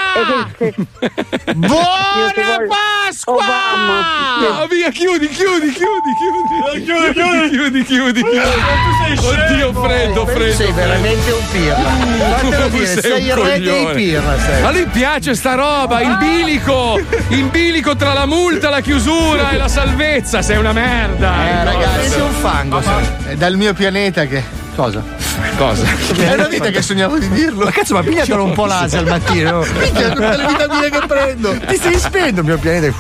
Buona Pasqua! Ah, via, chiudi, chiudi, chiudi, chiudi. Chiudi, chiudi, chiudi, chiudi, chiudi. Oddio, freddo, freddo. Sei veramente un pirla. Dire, sei sei il re dei pirla. sei. A lui piace sta roba, il bilico, il bilico tra la multa, la chiusura e la salvezza, sei una merda. Eh, ragazzi, Cosa? un fango. È dal mio pianeta che. Cosa? Cosa? È una vita che sognavo di dirlo. Ma cazzo, ma pigliatelo un po' l'ansia al mattino. *laughs* Minchia, tutte le vitamine che prendo. Ti stai spento, il mio pianeta.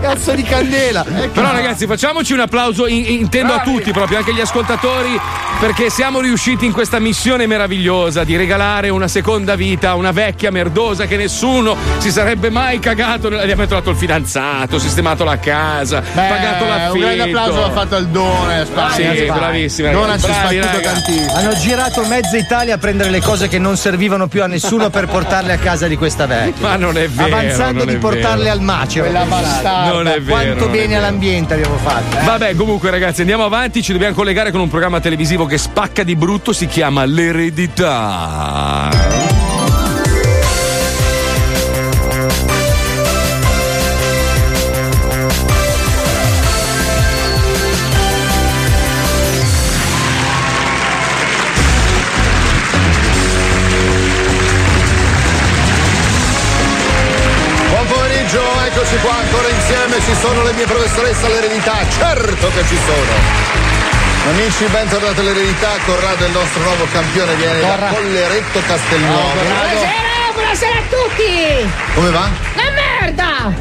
Cazzo di candela. Però ragazzi facciamoci un applauso, in- intendo a tutti proprio, anche gli ascoltatori, perché siamo riusciti in questa missione meravigliosa di regalare una seconda vita a una vecchia merdosa che nessuno si sarebbe mai cagato. Gli abbiamo trovato il fidanzato, sistemato la casa, pagato l'affitto. Un grande applauso l'ha fatto al Done. Sì, bravissimi, Dona ragazzi, ci bravi, sbattuto raga. tantissimo. Hanno girato mezza Italia a prendere le cose che non servivano più a nessuno per portarle a casa di questa vecchia. Ma non è vero, Avanzando di portarle vero. al macero. Quella bastarda. Non è vero, Quanto bene vero. all'ambiente abbiamo fatto. eh? Vabbè, comunque, ragazzi, andiamo avanti. Ci dobbiamo collegare con un programma televisivo che spacca di brutto. Si chiama L'eredità. Ci sono le mie professoresse all'eredità, certo che ci sono. Amici, bentornati all'eredità, Corrado è il nostro nuovo campione, viene da Colleretto Castelnuovo. Buonasera, buonasera a tutti! Come va? La merda!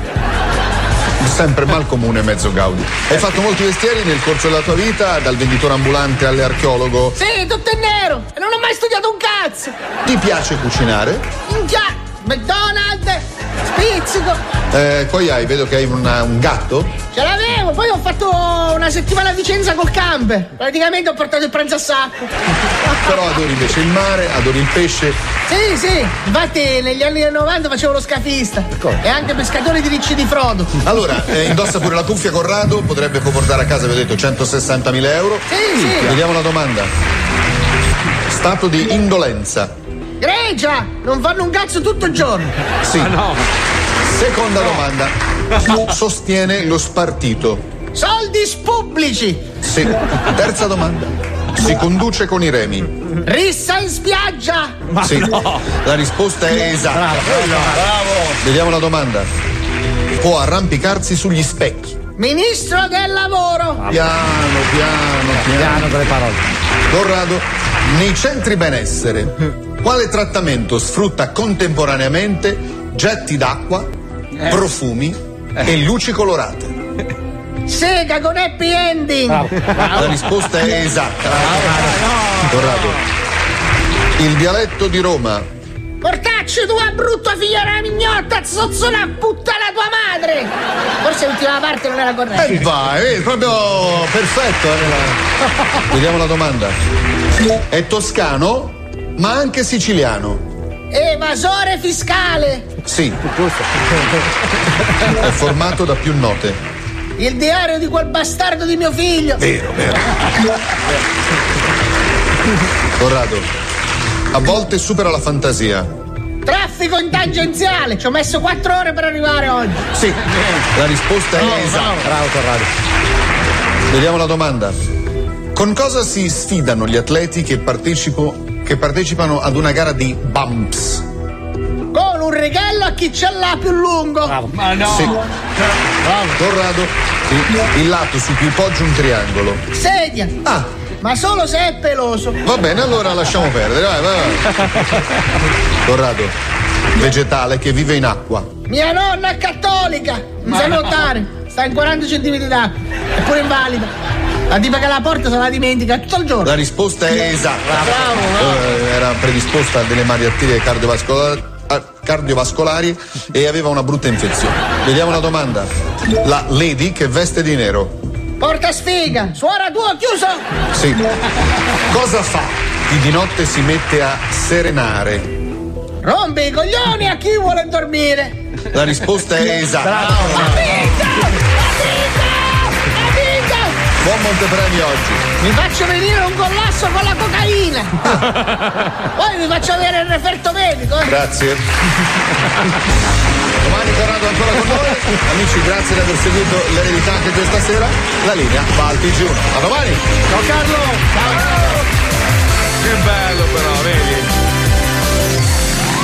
Sempre mal comune mezzo Gaudi. Hai fatto molti mestieri nel corso della tua vita, dal venditore ambulante all'archeologo. Sì, tutto in nero! E non ho mai studiato un cazzo! Ti piace cucinare? Minchia! McDonald's! Spizzico! Eh, poi hai, vedo che hai una- un gatto. Ce l'avevo! Poi ho fatto una settimana a Vicenza col camper! Praticamente ho portato il pranzo a sacco! Però adori invece il mare, adori il pesce. Sì, sì! Infatti negli anni 90 facevo lo scafista! E anche pescatore di ricci di Frodo! Allora, eh, indossa pure la cuffia Corrado, potrebbe portare a casa, vi ho detto, 160.000 euro. Sì, sì! Vediamo la domanda. Stato di indolenza. Gregia! Non fanno un cazzo tutto il giorno! Sì. Seconda domanda. Chi *laughs* sostiene lo spartito? Soldi pubblici! Sì. Terza domanda. Si conduce con i remi. Rissa in spiaggia! sì. La risposta è esatta. Vediamo la domanda. Può arrampicarsi sugli specchi. Ministro del lavoro! Piano, piano, piano. Piano con le parole. Corrado, nei centri benessere, quale trattamento sfrutta contemporaneamente getti d'acqua, profumi e luci colorate? Sega con happy ending. La risposta è esatta. Corrado. Il dialetto di Roma. Portacci tua brutta figliera mignotta, zozzola puttana tua madre! Forse l'ultima parte non era corretta. E vai, eh, proprio perfetto. eh. Vediamo la domanda. È toscano, ma anche siciliano. Evasore fiscale! Sì. È formato da più note. Il diario di quel bastardo di mio figlio! Vero, vero. Corrado. A volte supera la fantasia. Traffico in tangenziale! Ci ho messo quattro ore per arrivare oggi! Sì, la risposta è No, esatta. Bravo Corrado. Vediamo la domanda. Con cosa si sfidano gli atleti che, partecipo- che partecipano ad una gara di bumps? Con un righello a chi ce l'ha più lungo! Ma no! Sì. Corrado, il, il lato su cui poggia un triangolo. Sedia! Ah! Ma solo se è peloso! Va bene, allora lasciamo perdere. Vai, vai, vai. *laughs* Corrado, vegetale che vive in acqua. Mia nonna è cattolica! Non sa nuotare! Sta in 40 cm d'acqua! È pure invalida! La tipa che la porta se la dimentica tutto il giorno! La risposta è esatta. Eh, era predisposta a delle malattie cardiovascolari, cardiovascolari e aveva una brutta infezione. Vediamo la domanda. La lady che veste di nero. Porta sfiga! Suora tua, chiuso! Sì. Cosa fa chi di notte si mette a serenare? Rompi i coglioni a chi vuole dormire! La risposta è esatta. La vinta! Buon montepremi oggi. Mi faccio venire un collasso con la cocaina! *laughs* Poi mi faccio avere il referto medico! eh. Grazie. Domani Corrado ancora con noi. Amici, grazie di aver seguito l'eredità anche questa sera. La linea va al TG1. A domani. Ciao Carlo! Che bello però, vedi?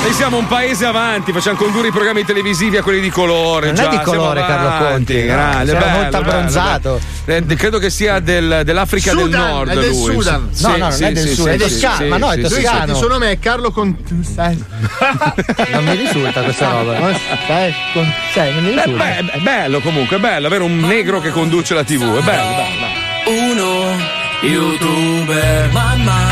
Noi siamo un paese avanti, facciamo condurre i programmi televisivi a quelli di colore. Non già, è di colore, Carlo Conti, no. grande, bello, molto bello, abbronzato. bello. Eh, credo che sia del- dell'Africa del Sudan, Nord. è del lui. Sudan. Sì, No, no, non sì, è del sì, Sudan, sì, è toscano, sì, ma no, è toscano. Il suo nome è Carlo con. Sai. *laughs* Non mi risulta questa roba. Con... sai, non mi Beh, risulta. beh, è bello comunque, è bello avere un negro che conduce la TV, è bello, bello. Uno, youtuber, mamma,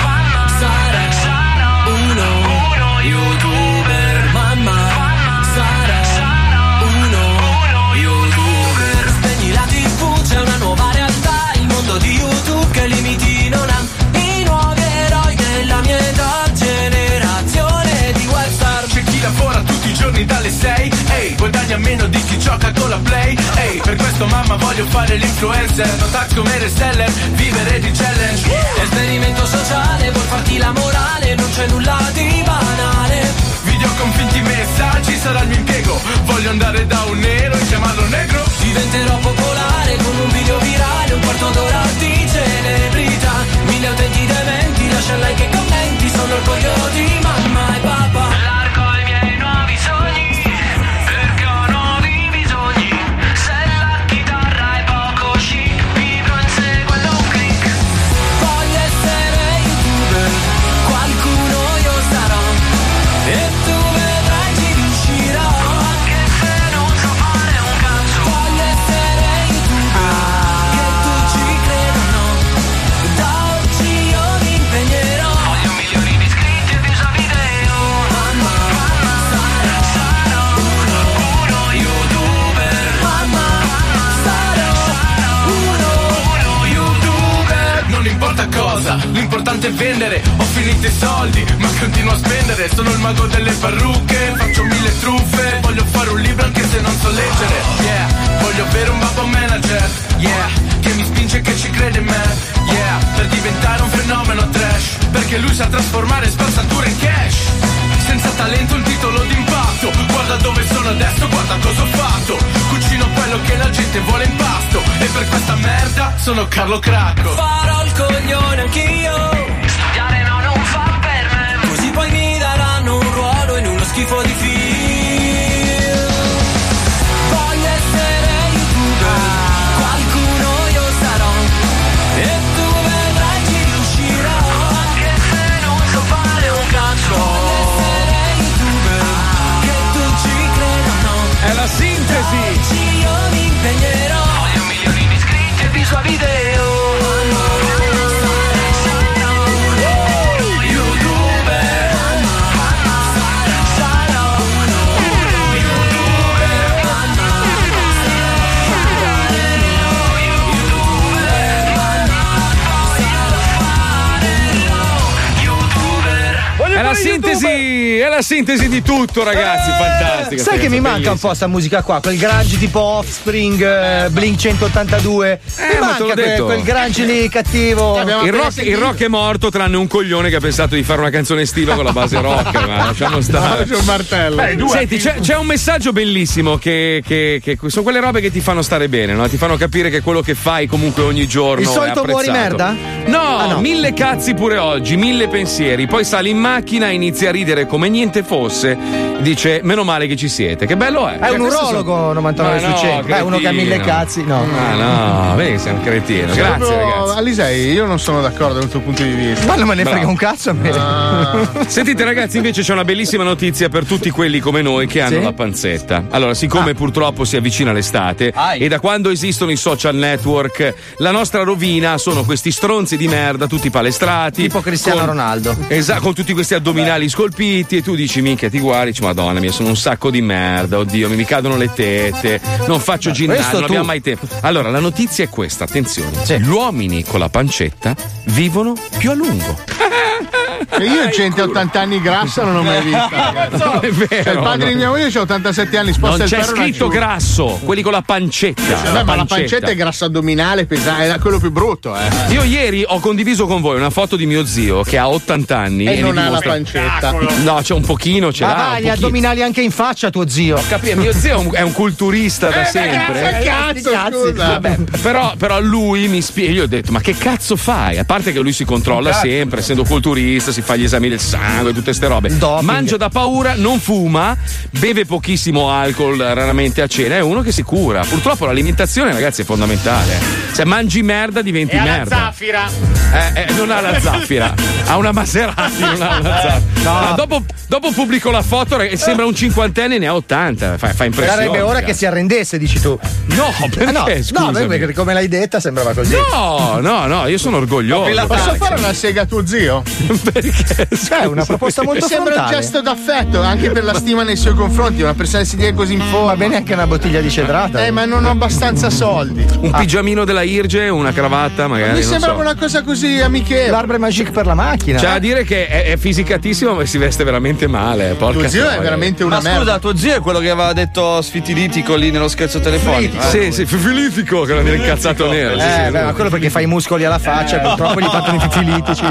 meno di chi gioca con la play Ehi, per questo mamma voglio fare l'influencer Non tax come reseller, vivere di challenge Esperimento sociale, vuoi farti la morale, non c'è nulla di banale. Video con finti messaggi sarà il mio impiego Voglio andare da un nero e chiamarlo negro Diventerò popolare con un video virale, un quarto d'ora di celebrità. Mille utenti dementi, lascia like e commenti, sono orgoglio di mamma e papà. Cosa, l'importante è vendere. Ho finito i soldi, ma continuo a spendere. Sono il mago delle parrucche, faccio mille truffe. Voglio fare un libro anche se non so leggere. Yeah, voglio avere un babbo manager. Yeah, che mi spinge e che ci crede in me. Yeah, per diventare un fenomeno trash. Perché lui sa trasformare spazzatura in cash senza talento un titolo d'impatto Guarda dove sono adesso, guarda cosa ho fatto Cucino quello che la gente vuole in pasto E per questa merda sono Carlo Cracco Farò il coglione anch'io. Studiare no, non fa per me. Così poi mi daranno un ruolo in uno schifo di film. Sintesi, è la sintesi di tutto, ragazzi. Fantastica. Sai che mi manca un po' sta musica qua, quel grunge tipo Offspring, eh, Blink 182. mi ma te l'ho manca quel, detto. quel grunge lì cattivo. Il rock, il rock è morto tranne un coglione che ha pensato di fare una canzone estiva con la base rock, ma lasciamo *laughs* stare. c'è un martello. Senti, c'è, c'è un messaggio bellissimo che, che- che sono quelle robe che ti fanno stare bene, no? ti fanno capire che quello che fai comunque ogni giorno. Il è solito muori merda? No, Ah, no. mille cazzi pure oggi, mille pensieri. Poi sali in macchina e inizi a ridere come niente fosse. Dice: Meno male che ci siete. Che bello è. È un sono- urologo 99 Ma no, su 100. Beh, uno che ha mille cazzi, no. Ah no, vedi che sei un cretino. Grazie, Proprio- ragazzi. Alisei, io non sono d'accordo dal tuo punto di vista. Ma non me ne frega un cazzo a me. Sentite ragazzi, invece c'è una bellissima notizia per tutti quelli come noi che hanno Sì? la panzetta. Allora, siccome purtroppo si avvicina l'estate Ai. e da quando esistono i social network, la nostra rovina sono questi stronzi di merda, tutti palestrati. Tipo Cristiano con- Ronaldo. Esatto, con tutti questi addominali scolpiti e tu dici minchia ti guardi, dici madonna mia sono un sacco di merda, oddio mi cadono le tette, non faccio ginnastica, non tu. abbiamo mai tempo. Allora la notizia è questa, attenzione, gli uomini con la pancetta vivono più a lungo. *laughs* Che io gente a 80 anni grassa non ho mai ragazzi. *laughs* Non è vero, Cioè, il padre no. di mia moglie c'ha 87 anni, sposta Non il c'è scritto grasso, quelli con la pancetta. Vabbè, ma la pancetta è grasso addominale, pesante, è quello più brutto, eh. Io ieri ho condiviso con voi una foto di mio zio che ha 80 anni E mi non ha la dimostra- pancetta. No, c'è un pochino, ce Ma l'ha. un gli addominali anche in faccia, tuo zio. Capì? Mio zio è un, è un culturista da Eh, sempre. cazzo, cazzi. scusa. Vabbè, però, però lui mi spiega, io ho detto, ma che cazzo fai? A parte che lui si controlla Cazzo. sempre, essendo culturista, si fa gli esami del sangue, tutte ste robe. Doping. Mangia da paura, non fuma, beve pochissimo alcol, raramente a cena, è uno che si cura. Purtroppo l'alimentazione, ragazzi, è fondamentale. Se mangi merda, diventi E merda. zaffira. Eh, eh, non ha la zaffira, ha una Maserati, non ha una zaffira. *laughs* No. No, dopo, dopo pubblico la foto e sembra un cinquantenne, ne ha 80. Fa, fa impressione. Sarebbe ora che si arrendesse, dici tu. No, perché? Ah, no, no, perché come l'hai detta sembrava così. No, no, no, io sono orgoglioso. Posso fare una sega a tuo zio? *laughs* Perché? È una proposta molto Mi sembra un frontale. gesto d'affetto anche per la stima nei suoi confronti. Una persona che si tiene così in forma. Va bene anche una bottiglia di cedrata. Eh, ma non ho abbastanza soldi. Un pigiamino della Irge, una cravatta, magari. Mi sembrava so. una cosa così amichevole. L'arbre magique per la macchina. C'è da dire che è, è fisicatissimo, ma si veste veramente male. Porca Tuo zio è veramente una Ma scusa, merda. tuo zio è quello che aveva detto sfitiditico lì nello scherzo telefonico. eh? Sì, sì, fifilitico, che era un incazzato nero. sì, Eh, sì. beh, ma quello perché fai i muscoli alla faccia, purtroppo gli partono i fifilitici.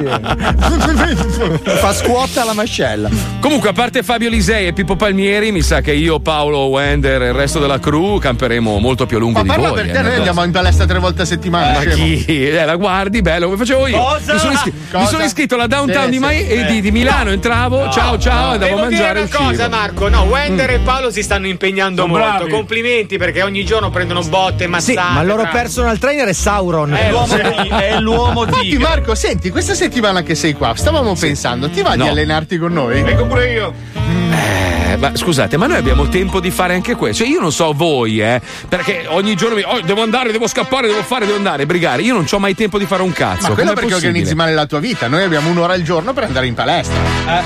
Fa scuotta alla mascella. Comunque, a parte Fabio Lisei e Pippo Palmieri, mi sa che io, Paolo, Wender e il resto della crew camperemo molto più a lungo Ma di parla voi. per eh, te, noi nel andiamo in palestra tre volte a settimana. Ma chi? Eh, la guardi, bello, come facevo io. Cosa? Mi sono, mi sono iscritto alla downtown di, Mai- eh, di- di Milano, entravo, ciao ciao, andavo a Devo dire mangiare una cosa. Marco. No, Wender e Paolo si stanno impegnando Sono molto. bravi. Complimenti perché ogni giorno prendono botte, Sì, mazzate. ma il loro tra- personal trainer è Sauron. Eh, lo so. È l'uomo Infatti, tigre. Marco, senti, questa settimana che sei qua, stavamo pensando, ti va No. di allenarti con noi? Vengo pure io. Eh, ma scusate, ma noi abbiamo tempo di fare anche questo. Cioè, io non so voi, eh, perché ogni giorno mi. Oh, devo andare, devo scappare, devo fare, devo andare, brigare. Io non ho mai tempo di fare un cazzo. Ma quello Com'è perché possibile? organizzi male la tua vita. Noi abbiamo un'ora al giorno per andare in palestra.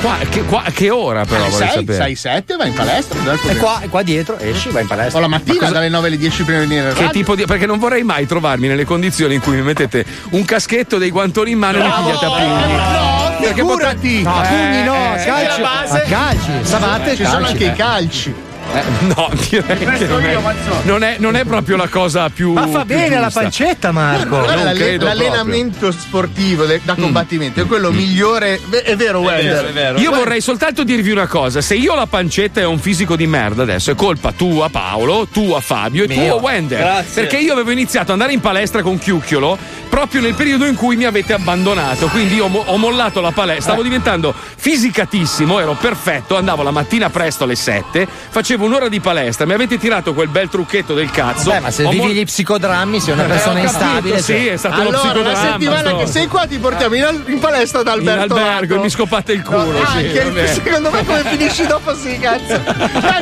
Qua- che, qua- che ora, però, vorrei 6, sapere. 6, 7, vai in palestra. E qua, e qua dietro esci, vai in palestra. O la mattina dalle 9 alle 10 prima di venire in Che radio. tipo di. Perché non vorrei mai trovarmi nelle condizioni in cui mi mettete un caschetto, dei guantoni in mano e mi pigliate a pugni. No, Perché figurati! No, Eh, pugni no, eh, calci. la base. Ma calci, savate, Ci sono calci. anche i calci. Eh, *laughs* no, direi che non è, non, è, non è proprio la cosa più. Ma fa bene la giusta. pancetta, Marco. L'allen- credo l'allenamento sportivo de- da combattimento è quello migliore. Beh, È vero, Wender. Io vorrei soltanto dirvi una cosa: se io ho la pancetta e ho un fisico di merda adesso, è colpa tua, Paolo, tua, Fabio e tua, Wender. Grazie. Perché io avevo iniziato ad andare in palestra con Chiucchiolo proprio nel periodo in cui mi avete abbandonato. Quindi io mo- ho mollato la palestra, stavo diventando fisicatissimo, ero perfetto, andavo la mattina presto alle 7, facevo un'ora di palestra, mi avete tirato quel bel trucchetto del cazzo. Beh, ma se vivi mol- gli psicodrammi, sei una persona Eh, ho capito, instabile. Sì, cioè. è stato uno Allora, la psicodramma. settimana sto- che sei qua ti portiamo in, al- in palestra da in Alberto. albergo e Lago. mi scopate il culo. No, sì, anche- secondo me come finisci dopo sì, cazzo.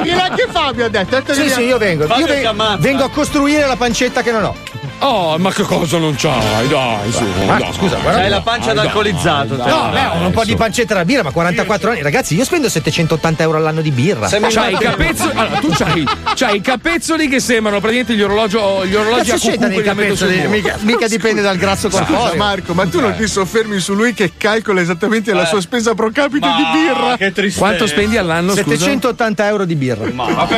Vieni anche Fabio ha detto. detto Sì, che sì, io vengo. Fabio Io vengo, vengo a costruire la pancetta che non ho. Oh, ma che cosa non c'hai? Dai, su. Ma dai. scusa, guarda. Dai, C'hai la pancia d'alcolizzato, No, te. beh, Dai, ho un po' di pancetta da birra, ma 44 anni. Ragazzi, io spendo 780 euro all'anno di birra. C'hai i capezzoli, allora, tu c'hai, c'hai i capezzoli che sembrano praticamente gli orologi, gli orologi a cucù che capezzoli? Mica, mica dipende dal grasso Scusa, corporeo. Marco, ma tu non ti soffermi su lui che calcola esattamente la sua spesa pro capite di birra? che tristezza. Quanto spendi all'anno, scusa? 780 euro di birra.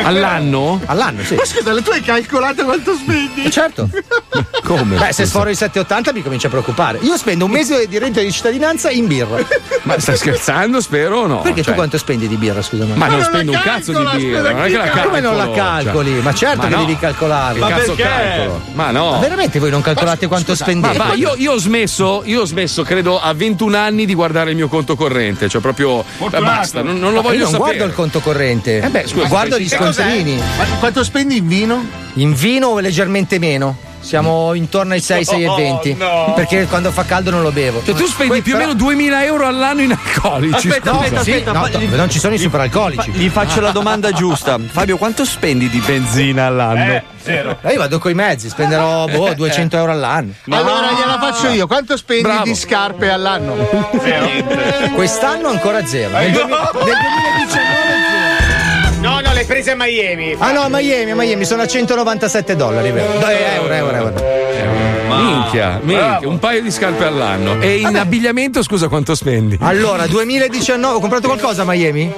All'anno? All'anno, sì. Ma scusa, tu hai calcolato quanto spendi? Certo. *laughs* *laughs* Come? Beh, se sforo i 780 mi comincia a preoccupare. Io spendo un mese di reddito di cittadinanza in birra. Ma stai scherzando, spero o no? Perché Cioè- tu quanto spendi di birra, scusa? Ma non spendo un cazzo di birra, non è che la calcolo. Come non la calcoli? cioè. Ma certo Ma che no. devi calcolarla. Che cazzo calcolo? Ma no. Ma veramente voi non calcolate quanto Ma spendete? va, io, io ho smesso, io ho smesso, credo, a 21 anni di guardare il mio conto corrente. Cioè, proprio. eh, basta, non, non lo Ma voglio io non sapere. guardo il conto corrente. Eh beh, scusa, guardo gli che cos'è? scontrini. Ma quanto spendi in vino? In vino leggermente meno. Siamo intorno ai 6, 6 e 20. no. Perché quando fa caldo non lo bevo. Cioè, tu spendi più o meno 2000 euro all'anno in alcolici. Aspetta, scusa. aspetta, aspetta, no, no, non ci sono i superalcolici. Gli faccio la domanda *laughs* giusta. Fabio, quanto spendi di benzina all'anno? zero. io vado coi mezzi, spenderò boh, *laughs* 200 euro all'anno. Allora gliela faccio io. Quanto spendi Bravo. di scarpe all'anno? Quest'anno ancora zero. Nel, duemi- nel 2019 No, presa a Miami. Ah no, a Miami, a Miami sono a 197 dollari, vero? Dai, euro, euro, euro. Minchia, minchia, un paio di scarpe all'anno. E in abbigliamento, scusa, quanto spendi? Allora, 2019, ho comprato qualcosa a Miami?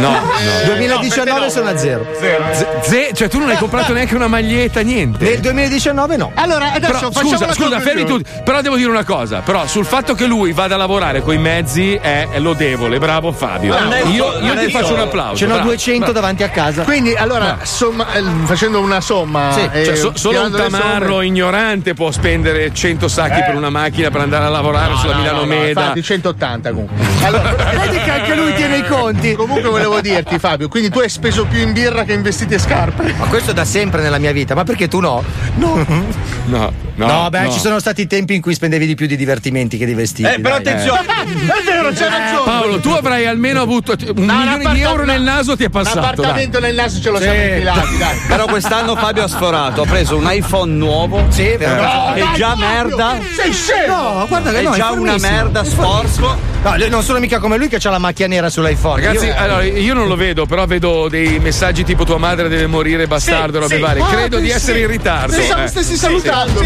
No, no. 2019 sono a zero. Z- ze- cioè, tu non hai comprato neanche una maglietta, niente. Nel 2019 no. Allora, adesso Però, facciamo scusa, scusa, fermi tutti. Però devo dire una cosa: però sul fatto che lui vada a lavorare coi mezzi è, lodevole, bravo Fabio. È io io ti faccio un applauso. Ce n'ho bravo, 200 bravo. davanti a casa. Quindi, allora, somma- eh, facendo una somma. Sì, eh, cioè, so- solo un tamarro somme- ignorante può spendere 100 sacchi Eh. per una macchina per andare a lavorare No, sulla no, Milano no, no, Meda. infatti 180 comunque. *laughs* Allora, vedi che anche lui tiene i conti. Comunque volevo dirti, Fabio, quindi tu hai speso più in birra che in vestiti e scarpe. Ma questo da sempre nella mia vita, ma perché tu no? No. *laughs* No, no. No, beh, no. ci sono stati tempi in cui spendevi di più di divertimenti che di vestiti. Eh, però dai. attenzione. È vero, c'è ragione. Paolo, tu avrai almeno avuto un No, milione di euro nel naso, ti è passato. dai. L'appartamento nel naso ce lo Sì. siamo infilati, dai. *laughs* Però quest'anno Fabio ha sforato, ha preso un iPhone nuovo. Sì, vero. No, È dai, già Fabio, merda. Sei scemo. No, guarda che È no, già una fermissimo. merda, sporco. No, non sono mica come lui che ha la macchia nera sull'iPhone. Ragazzi, Io- allora io non lo vedo, però vedo dei messaggi tipo tua madre deve morire, bastardo, robe sì. varie. Ah, Credo di sì. essere in ritardo. Stessi- eh. stessi salutando.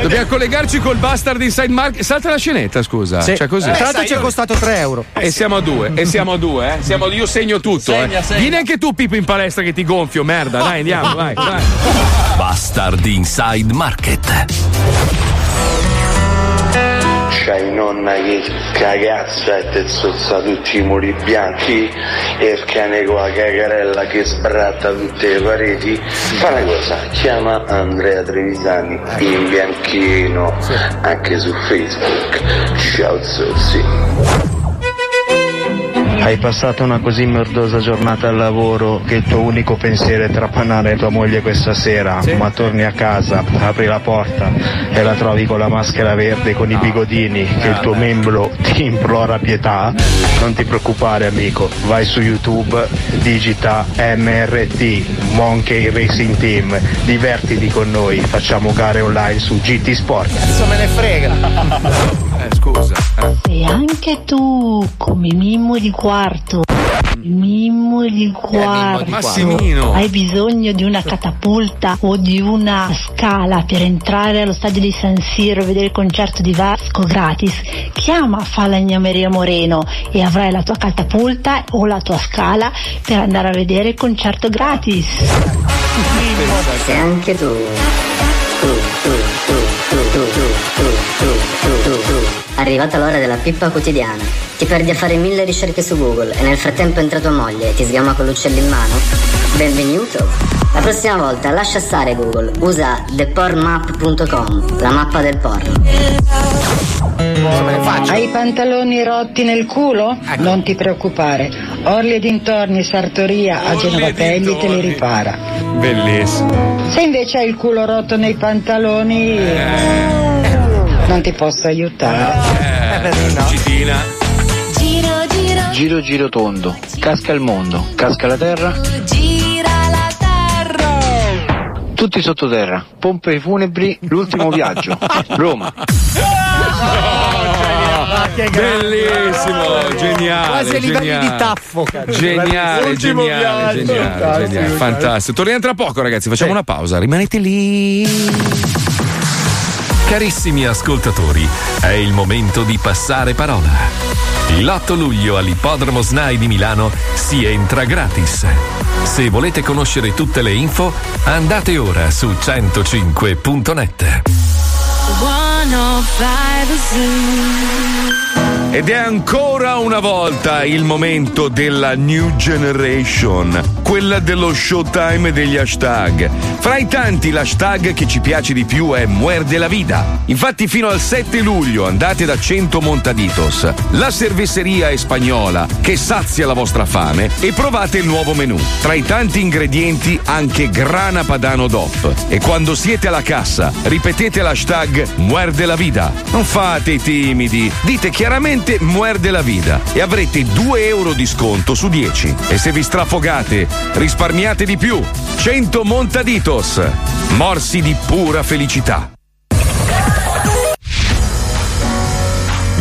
Dobbiamo collegarci col bastard inside market. Salta la scenetta, scusa. Sì. Cioè così. Tra l'altro ci è costato 3 euro. E siamo a due, e siamo a due, eh. Siamo, io segno tutto, Segna, eh. segna. Vieni anche tu, Pippo, in palestra che ti gonfio, merda. Dai, andiamo, vai, vai. Bastard Inside Market. C'hai nonna che cagazza e te zozza tutti i muri bianchi e il cane con la cagarella che sbratta tutte le pareti. Fa una cosa, chiama Andrea Trevisani in bianchino anche su Facebook. Ciao zozzi. Hai passato una così merdosa giornata al lavoro che il tuo unico pensiero è trapanare tua moglie questa sera, ma torni a casa, apri la porta e la trovi con la maschera verde con i bigodini che il tuo membro ti implora pietà. Non ti preoccupare amico, vai su YouTube, digita MRT, Monkey Racing Team, divertiti con noi, facciamo gare online su GT Sport. Cazzo me ne frega. *laughs* Eh, scusa. E anche tu, come Mimmo di quarto. Mimmo di quarto. Massimino. Hai bisogno di una catapulta o di una scala per entrare allo stadio di San Siro e vedere il concerto di Vasco gratis? Chiama Falegnameria Moreno e avrai la tua catapulta o la tua scala per andare a vedere il concerto gratis. E anche. Tu, tu, tu, tu, tu, tu, tu, tu, tu, tu, tu. Arrivata l'ora della pippa quotidiana. Ti perdi a fare mille ricerche su Google e nel frattempo entra tua moglie e ti sgama con l'uccello in mano? Benvenuto! La prossima volta lascia stare Google, usa thepornmap.com, la mappa del porno. Hai i pantaloni rotti nel culo? Non ti preoccupare. Orli e dintorni Sartoria a Genova Pelli te li ripara. Bellissimo. Se invece hai il culo rotto nei pantaloni, non ti posso aiutare. Citina. Giro, giro, Giro giro tondo, casca il mondo, casca la terra. gira la terra. Tutti sottoterra, pompe funebri, l'ultimo viaggio. *laughs* Roma. Bellissimo, geniale. Quasi ai livelli geniale. di taffo. Geniale, L'ultimo geniale, viaggio. geniale, Fantastico, geniale, fantastico. Torniamo tra poco, ragazzi. Facciamo una pausa. Rimanete lì. Carissimi ascoltatori, è il momento di passare parola. L'8 luglio all'Ippodromo SNAI di Milano si entra gratis. Se volete conoscere tutte le info, andate ora su 105.net. 105 Zoo. Ed è ancora una volta il momento della New Generation, quella dello showtime degli hashtag. Fra i tanti l'hashtag che ci piace di più è Muerde la Vida. Infatti fino al 7 luglio andate da 100 Montaditos, la cervesseria è spagnola che sazia la vostra fame e provate il nuovo menù. Tra i tanti ingredienti anche grana padano DOP. E quando siete alla cassa ripetete l'hashtag Muerde la Vida. Non fate i timidi, dite chiaramente Muerde la Vida e avrete 2 euro di sconto su 10. E se vi strafogate, risparmiate di più. 100 Montaditos, morsi di pura felicità.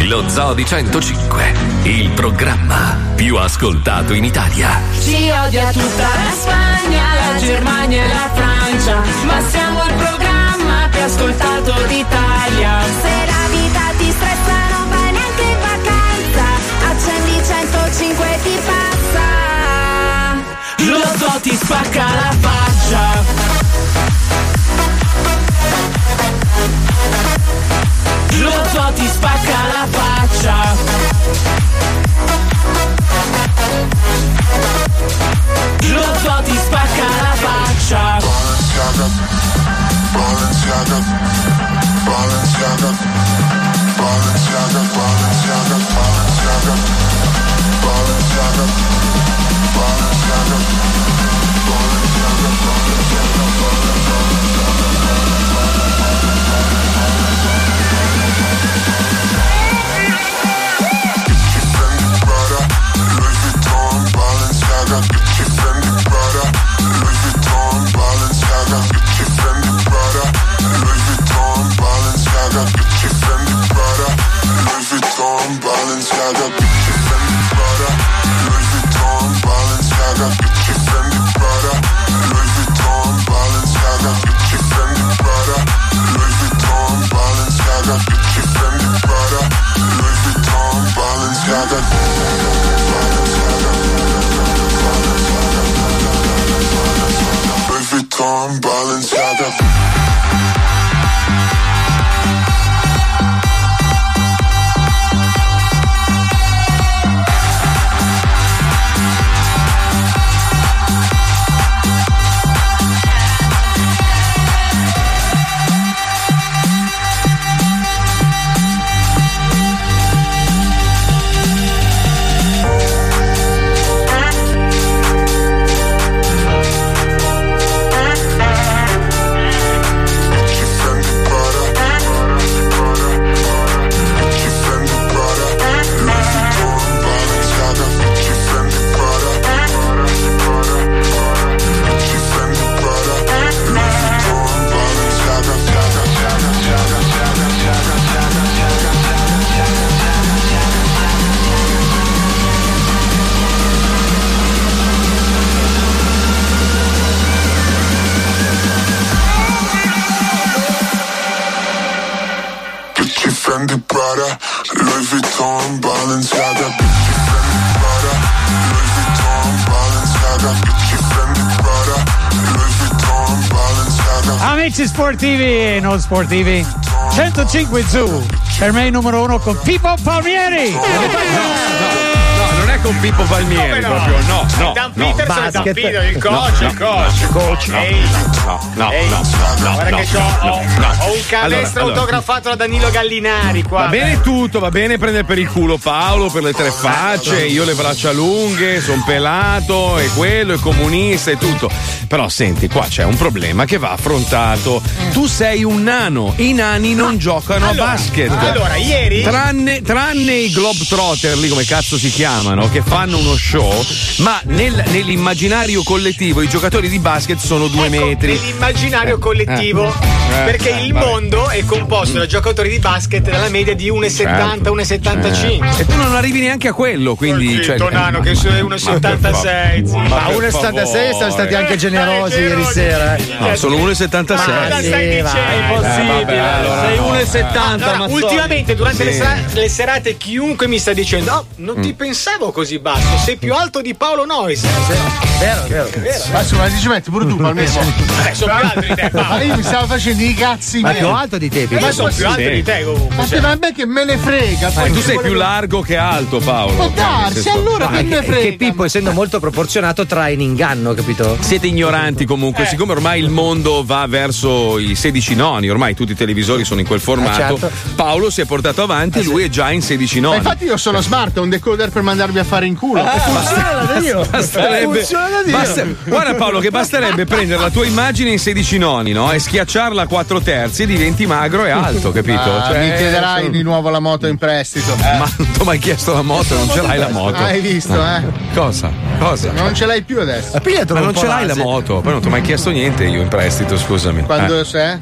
Lo Zoo di 105, il programma più ascoltato in Italia. Ci odia tutta la Spagna, la Germania e la Francia, ma siamo il programma più ascoltato d'Italia. Se ti spacca la faccia. Lo zoo ti spacca la faccia. Lo zoo ti spacca la faccia. Balenciaga, Balenciaga, Balenciaga, Balenciaga, Balenciaga, Balenciaga, Balenciaga, got a sportivi e non sportivi, 105 Zoo, per me il numero uno con Pippo Palmieri. No, non è con Pippo Palmieri, no? proprio no, no. Dan no. Peterson Dan Basket. Peter, il coach, No, il coach. coach. No, Ehi. no, no, Ehi. no, no, Guarda no, che c'ho, no, ho, no. ho un canestro Allora, allora. autografato da Danilo Gallinari qua. Va bene tutto, va bene prendere per il culo Paolo per le tre facce, io le braccia lunghe, son pelato e quello, è comunista e tutto. Però senti, qua c'è un problema che va affrontato. Tu sei un nano, i nani non giocano Allora, a basket. allora, ieri- Tranne, tranne i Globetrotter, lì come cazzo si chiamano, che fanno uno show, ma nel- nell'immaginario collettivo i giocatori di basket sono due metri. Nell'immaginario collettivo, Eh, perché eh, il vabbè. mondo è composto da giocatori di basket della media di 1,70, 1,75. Eh. E tu non arrivi neanche a quello, quindi. Sì, cioè, Tonano, che sei 1,76. zio. Ma 1,76 sono stati anche generosi *laughs* ieri sera. eh. No, sono 1,76. Ma cosa stai Sì, va. dicendo? Impossibile. Eh, vabbè, Sei no. 1,70. Allora, ultimamente, durante le, Sì. sera- le serate, chiunque mi sta dicendo: Oh, non ti pensavo così basso, sei più alto di Paolo Nois. Vero, vero. Adesso ma ci metti pure tu, Palmero. Eh, sono più alto di te, Ma io mi stavo facendo i cazzi Ma più alto di te, Ma io sono più alto di te comunque. Ma cioè. che- ma a me che me ne frega. Ma tu sei più largo che alto, Paolo. Può Nel darsi, allora che me Che frega. Pippo, essendo molto proporzionato, trae in inganno, capito? Siete ignoranti comunque, siccome ormai il mondo va verso i 16 noni, ormai tutti i televisori sono in quel formato. certo. Paolo si è portato avanti e lui è già in 16 Ma noni. infatti io sono smart, ho un decoder per mandarvi a fare in culo. Ah, funziona Dio. Basterebbe. Basta- guarda Paolo che basterebbe prendere la tua immagine in 16 noni no? e schiacciarla a 4 terzi e diventi magro e alto capito? Ah, Cioè, mi chiederai sono- di nuovo la moto in prestito. ma non ti ho mai chiesto la moto non ce l'hai la moto Hai visto, eh? cosa? cosa? Non ce l'hai più adesso. ma non ce l'hai la moto poi non ti ho mai chiesto niente io in prestito scusami Quando eh. sei?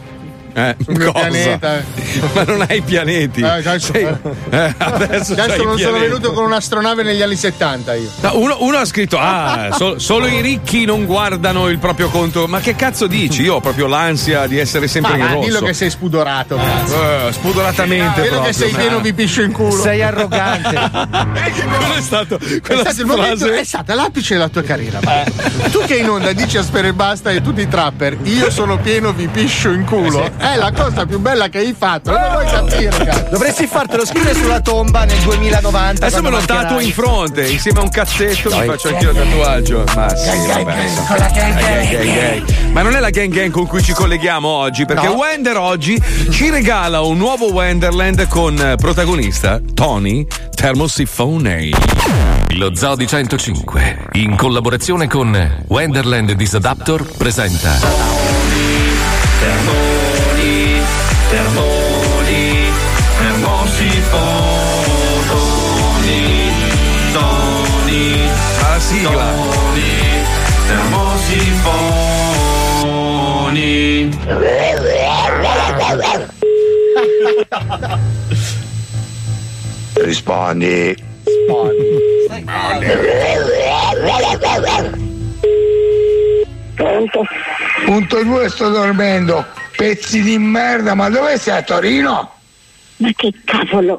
Eh, Sul mio cosa? pianeta. *laughs* Ma non hai pianeti. *laughs* Eh, adesso- Sei- eh, adesso Adesso non sono pianeti. venuto con un'astronave negli anni 70 io. No, uno, uno ha scritto: Ah, so- solo i ricchi non guardano il proprio conto. Ma che cazzo dici? Io ho proprio l'ansia di essere sempre Ma in rosso. dillo che sei spudorato. cazzo. Eh, spudoratamente. Vedo che sei pieno vi piscio in culo. Sei arrogante. *laughs* Quello è stato. È Quella stato il momento, è stata l'apice della tua carriera. Tu che in onda dici a spero e basta e tutti i trapper, io sono pieno, vi piscio in culo. È la cosa più bella che hai fatto. Non lo vuoi capire, cazzo. Dovresti fartelo scrivere sulla tomba nel 2090. Adesso me lo tatuo in fronte insieme a un cazzetto. Mi faccio anche il tatuaggio. Ma sì, gang, gang, gang. Ma non è la gang gang con cui ci colleghiamo oggi, perché No. Wender oggi ci regala un nuovo Wenderland con eh, protagonista Tony Thermosifone. Lo Zoo di 105, in collaborazione con Wenderland Disadaptor, presenta sigla. Termosifoni. Rispondi. Pronto? Punto 2 sto dormendo. Pezzi di merda, ma dove sei a Torino? Ma che cavolo?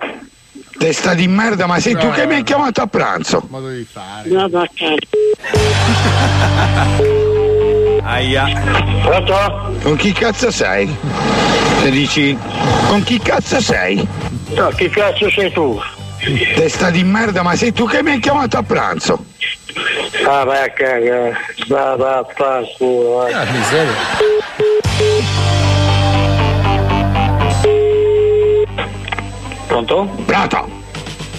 Testa di merda, ma sei tu che mi hai chiamato a pranzo? Modo di fare. No, ma. *laughs* Aia. Pronto? Con chi cazzo sei? Se dici, con chi cazzo sei? No, chi cazzo sei tu? Testa di merda, ma sei tu che mi hai chiamato a pranzo? Ah, vai a cagare. Va, va a far culo, vai. Ah, miseria. Pronto? Pronto?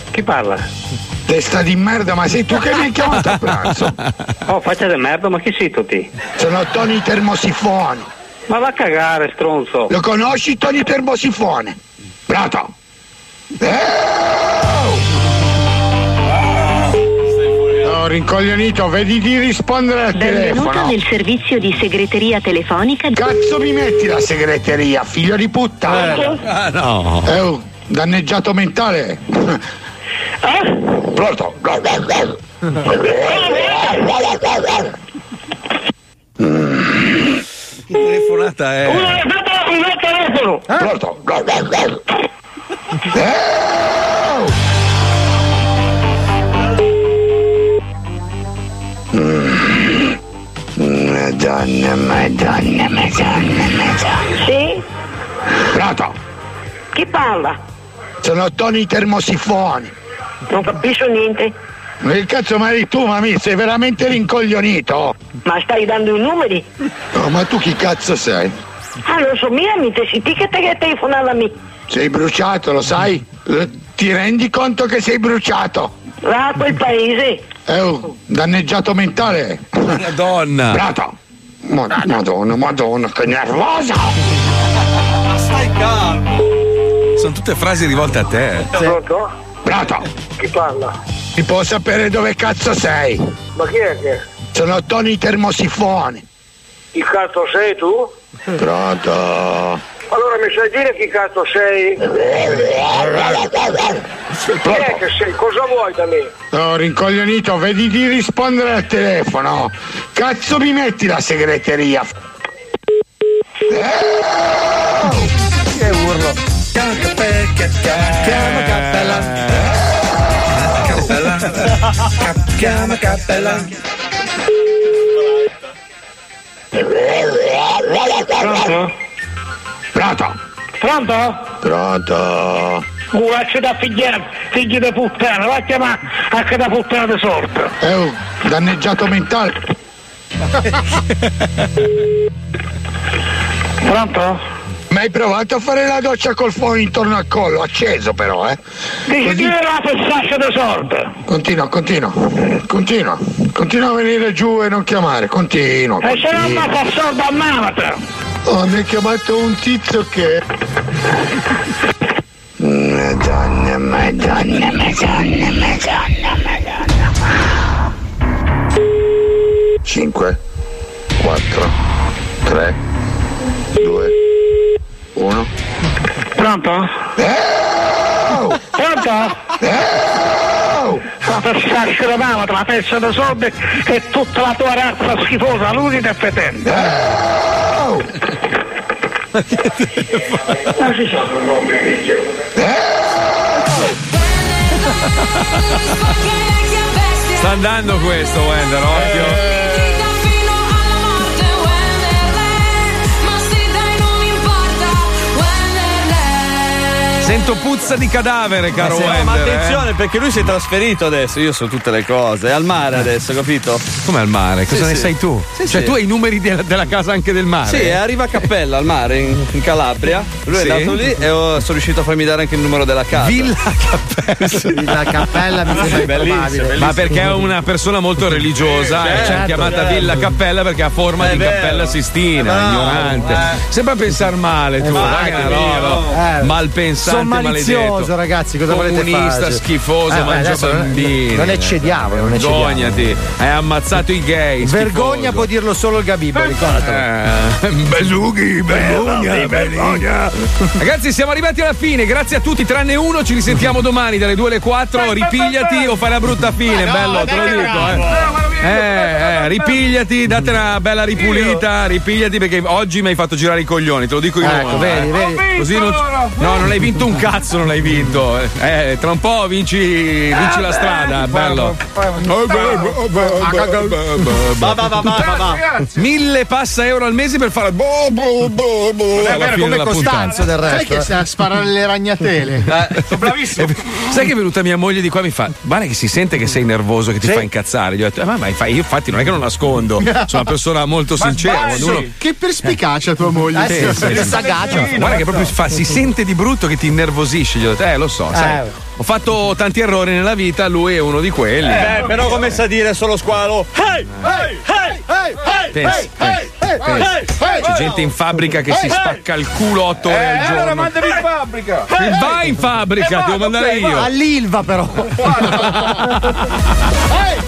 Chi parla? Testa di merda, ma sei tu che mi hai chiamato a pranzo? Oh, faccia di merda, ma chi sei tu ti? Sono Tony Termosifone. Ma va a cagare, stronzo. Lo conosci Tony Termosifone? Pronto? No, rincoglionito, vedi di rispondere al Benvenuto telefono. nel servizio di segreteria telefonica. Cazzo mi metti la segreteria, figlio di puttana? Ah, no. Eh, oh, danneggiato mentale. Pronto? Che telefonata è? Il telefono! Pronto? Madonna, madonna, madonna, madonna. Sì? Pronto? Chi parla? Sono Tony Termosifoni. Non capisco niente. Ma che cazzo ma eri tu, mami? Sei veramente rincoglionito? Ma stai dando i numeri? Oh, ma tu chi cazzo sei? Ah, lo so, mia amica, si ti che te telefonava a me. Sei bruciato, lo sai? Ti rendi conto che sei bruciato? Va a quel paese. Eh, oh, danneggiato mentale. Madonna. Pronto? Ma- Madonna, madonna, che nervosa! Ma stai calmo. Sono tutte frasi rivolte a te. Pronto? Pronto? Chi parla? Ti può sapere dove cazzo sei? Ma chi è che? Sono Tony Termosifone. Chi cazzo sei tu? Pronto? Allora mi sai dire chi cazzo sei? Chi è che sei? Cosa vuoi da me? No, rincoglionito, vedi di rispondere al telefono. Cazzo mi metti la segreteria? Che urlo. Chiama Cappella. Chiama Cappella. Pronto? Pronto? Pronto? Pronto? Uracci da figliere, figli di puttana, va a chiamare anche da puttana di sorte. È un danneggiato mentale. Pronto? Ma hai provato a fare la doccia col fuoco intorno al collo, acceso però, eh? Dici chi era la fessaccia di sorte? Continua, continua, continua, continua a venire giù e non chiamare, continua. E se non fa sorda a mamata! Oh, mi ha chiamato un tizio che. Madonna, madonna, madonna, madonna, madonna. 5, 4, 3, 2, 1. Pronto? Pronto? La fessaccia di mamata, la pezza di soldi e tutta la tua razza schifosa, l'unita e fetente. Ma ci sono nomi Sta andando questo, Wender, occhio. Sento puzza di cadavere, caro Ma, Wender. ma eh. attenzione perché lui si è trasferito adesso, io so tutte le cose, è al mare adesso, capito? Come al mare? Cosa Sì, ne sì. sai tu? Sì, cioè, sì. tu hai i numeri della, della casa anche del mare? Sì, arriva a Cappella al mare in, in Calabria. Lui Sì. è andato lì e ho- sono riuscito a farmi dare anche il numero della casa. Villa Cappella. Villa Cappella mi sembra improbabile. Ma perché è una persona molto religiosa Sì, e ci ha certo, chiamata certo. Villa Cappella perché ha forma È di vero. cappella sistina, ignorante. eh. Sembra pensare male tu, Eh, guarda vai, che una Dio. roba. Eh. Sono malizioso, maledetto. ragazzi, cosa volete Comunista, fare? schifoso, Eh, beh, mangia bambini. non eccediamo, non eccediamo. Vergognati, hai ammazzato i gay. Vergogna schifoso. può dirlo solo il Gabibbo, ricordatelo. Eh, Besughi, vergogna, vergogna. Ragazzi, siamo arrivati alla fine. Grazie a tutti, tranne uno. Ci risentiamo domani dalle 2 alle 4. Ripigliati o fai la brutta fine, bello, te lo dico. Eh. Eh, eh, ripigliati, date una bella ripulita, ripigliati perché oggi mi hai fatto girare i coglioni, te lo dico io. Ecco, vedi, vedi. Così non, no, non hai vinto un cazzo, non hai vinto. Eh, tra un po' vinci, vinci la strada, bello. Va, va, va, va. Mille passa euro al mese per fare. Boh, boh, boh, boh, come Costanzo del Sai resto. che sa sparare le ragnatele? Sono bravissimo. Sai che è venuta mia moglie di qua e mi fa: Guarda che si sente che sei nervoso, che ti fa incazzare. Gli ho detto: "Eh, ma, ma fai- io infatti non è che non nascondo, *laughs* sono una persona molto sincera. Quando uno. Che perspicacia tua moglie. Sì, sì, sì. Guarda che proprio fa- si sente di brutto che ti innervosisci. Gli ho detto, eh, lo so, sai. Eh. Ho fatto tanti errori nella vita, lui è uno di quelli. Eh, però come sa dire solo squalo? Hey! Hey! Hey! Hey! Hey! Pensi, pensi. C'è gente in fabbrica che si spacca il culo otto ore al Eh, allora giorno. mandami in fabbrica. Vai in fabbrica, Eh, devo vado, mandare io. va. All'Ilva però. *laughs*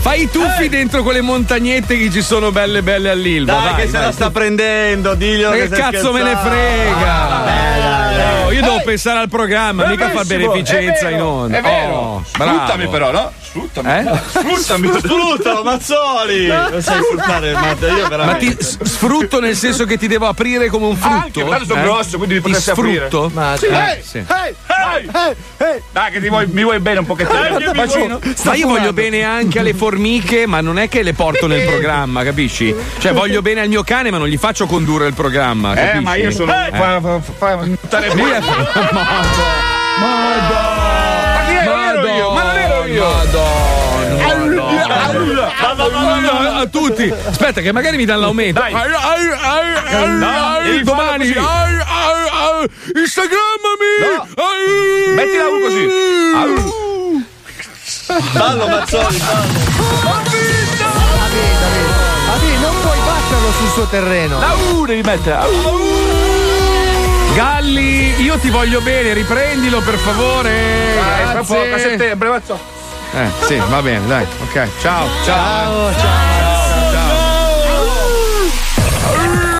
Fai i tuffi dentro quelle montagnette che ci sono belle belle all'Ilva. Dai, vai, che se vai. la sta prendendo, diglielo Ma che che cazzo me ne scherzando. frega? Oh, io devo pensare al programma, mica far beneficenza vero, in onda. È vero. Oh, bravo. Sfruttami però, no? Sfruttami. Eh? Sfruttami. *laughs* Sfruttalo, Mazzoli! Non sai sfruttare, *laughs* Matt, io Ma veramente. ti s- sfrutto nel senso che ti devo aprire come un frutto? Anche, tanto sono Eh? grosso, quindi mi Ti potresti aprire. sfrutto? Ma Sì. Eh, sì. Ehi, ehi, Dai, che ti vuoi, mi vuoi bene un pochettino. Faccio- ma io voglio bene anche alle formiche, ma non è che le porto nel programma, capisci? Cioè, voglio bene al mio cane, ma non gli faccio condurre il programma. Eh, capisci? ma io sono. Eh. Fa, fa, fa, fa stare Via. Ma non ero io. Madonna, a tutti. Aspetta, che magari mi danno l'aumento. Dai. Ai, ai, ai, ai, No, ai, devi farlo domani. così. Ai, ai, ai, Instagrammami. No. Ai. Metti la U così. Ballo, Mazzoli, ballo. Vabbè, non puoi batterlo sul suo terreno. La U devi mettere. Au. Galli, io ti voglio bene, riprendilo per favore. Dai, tra poco, a settembre, mazzo. Eh, sì, va bene, dai. Ok, ciao. Ciao, ciao.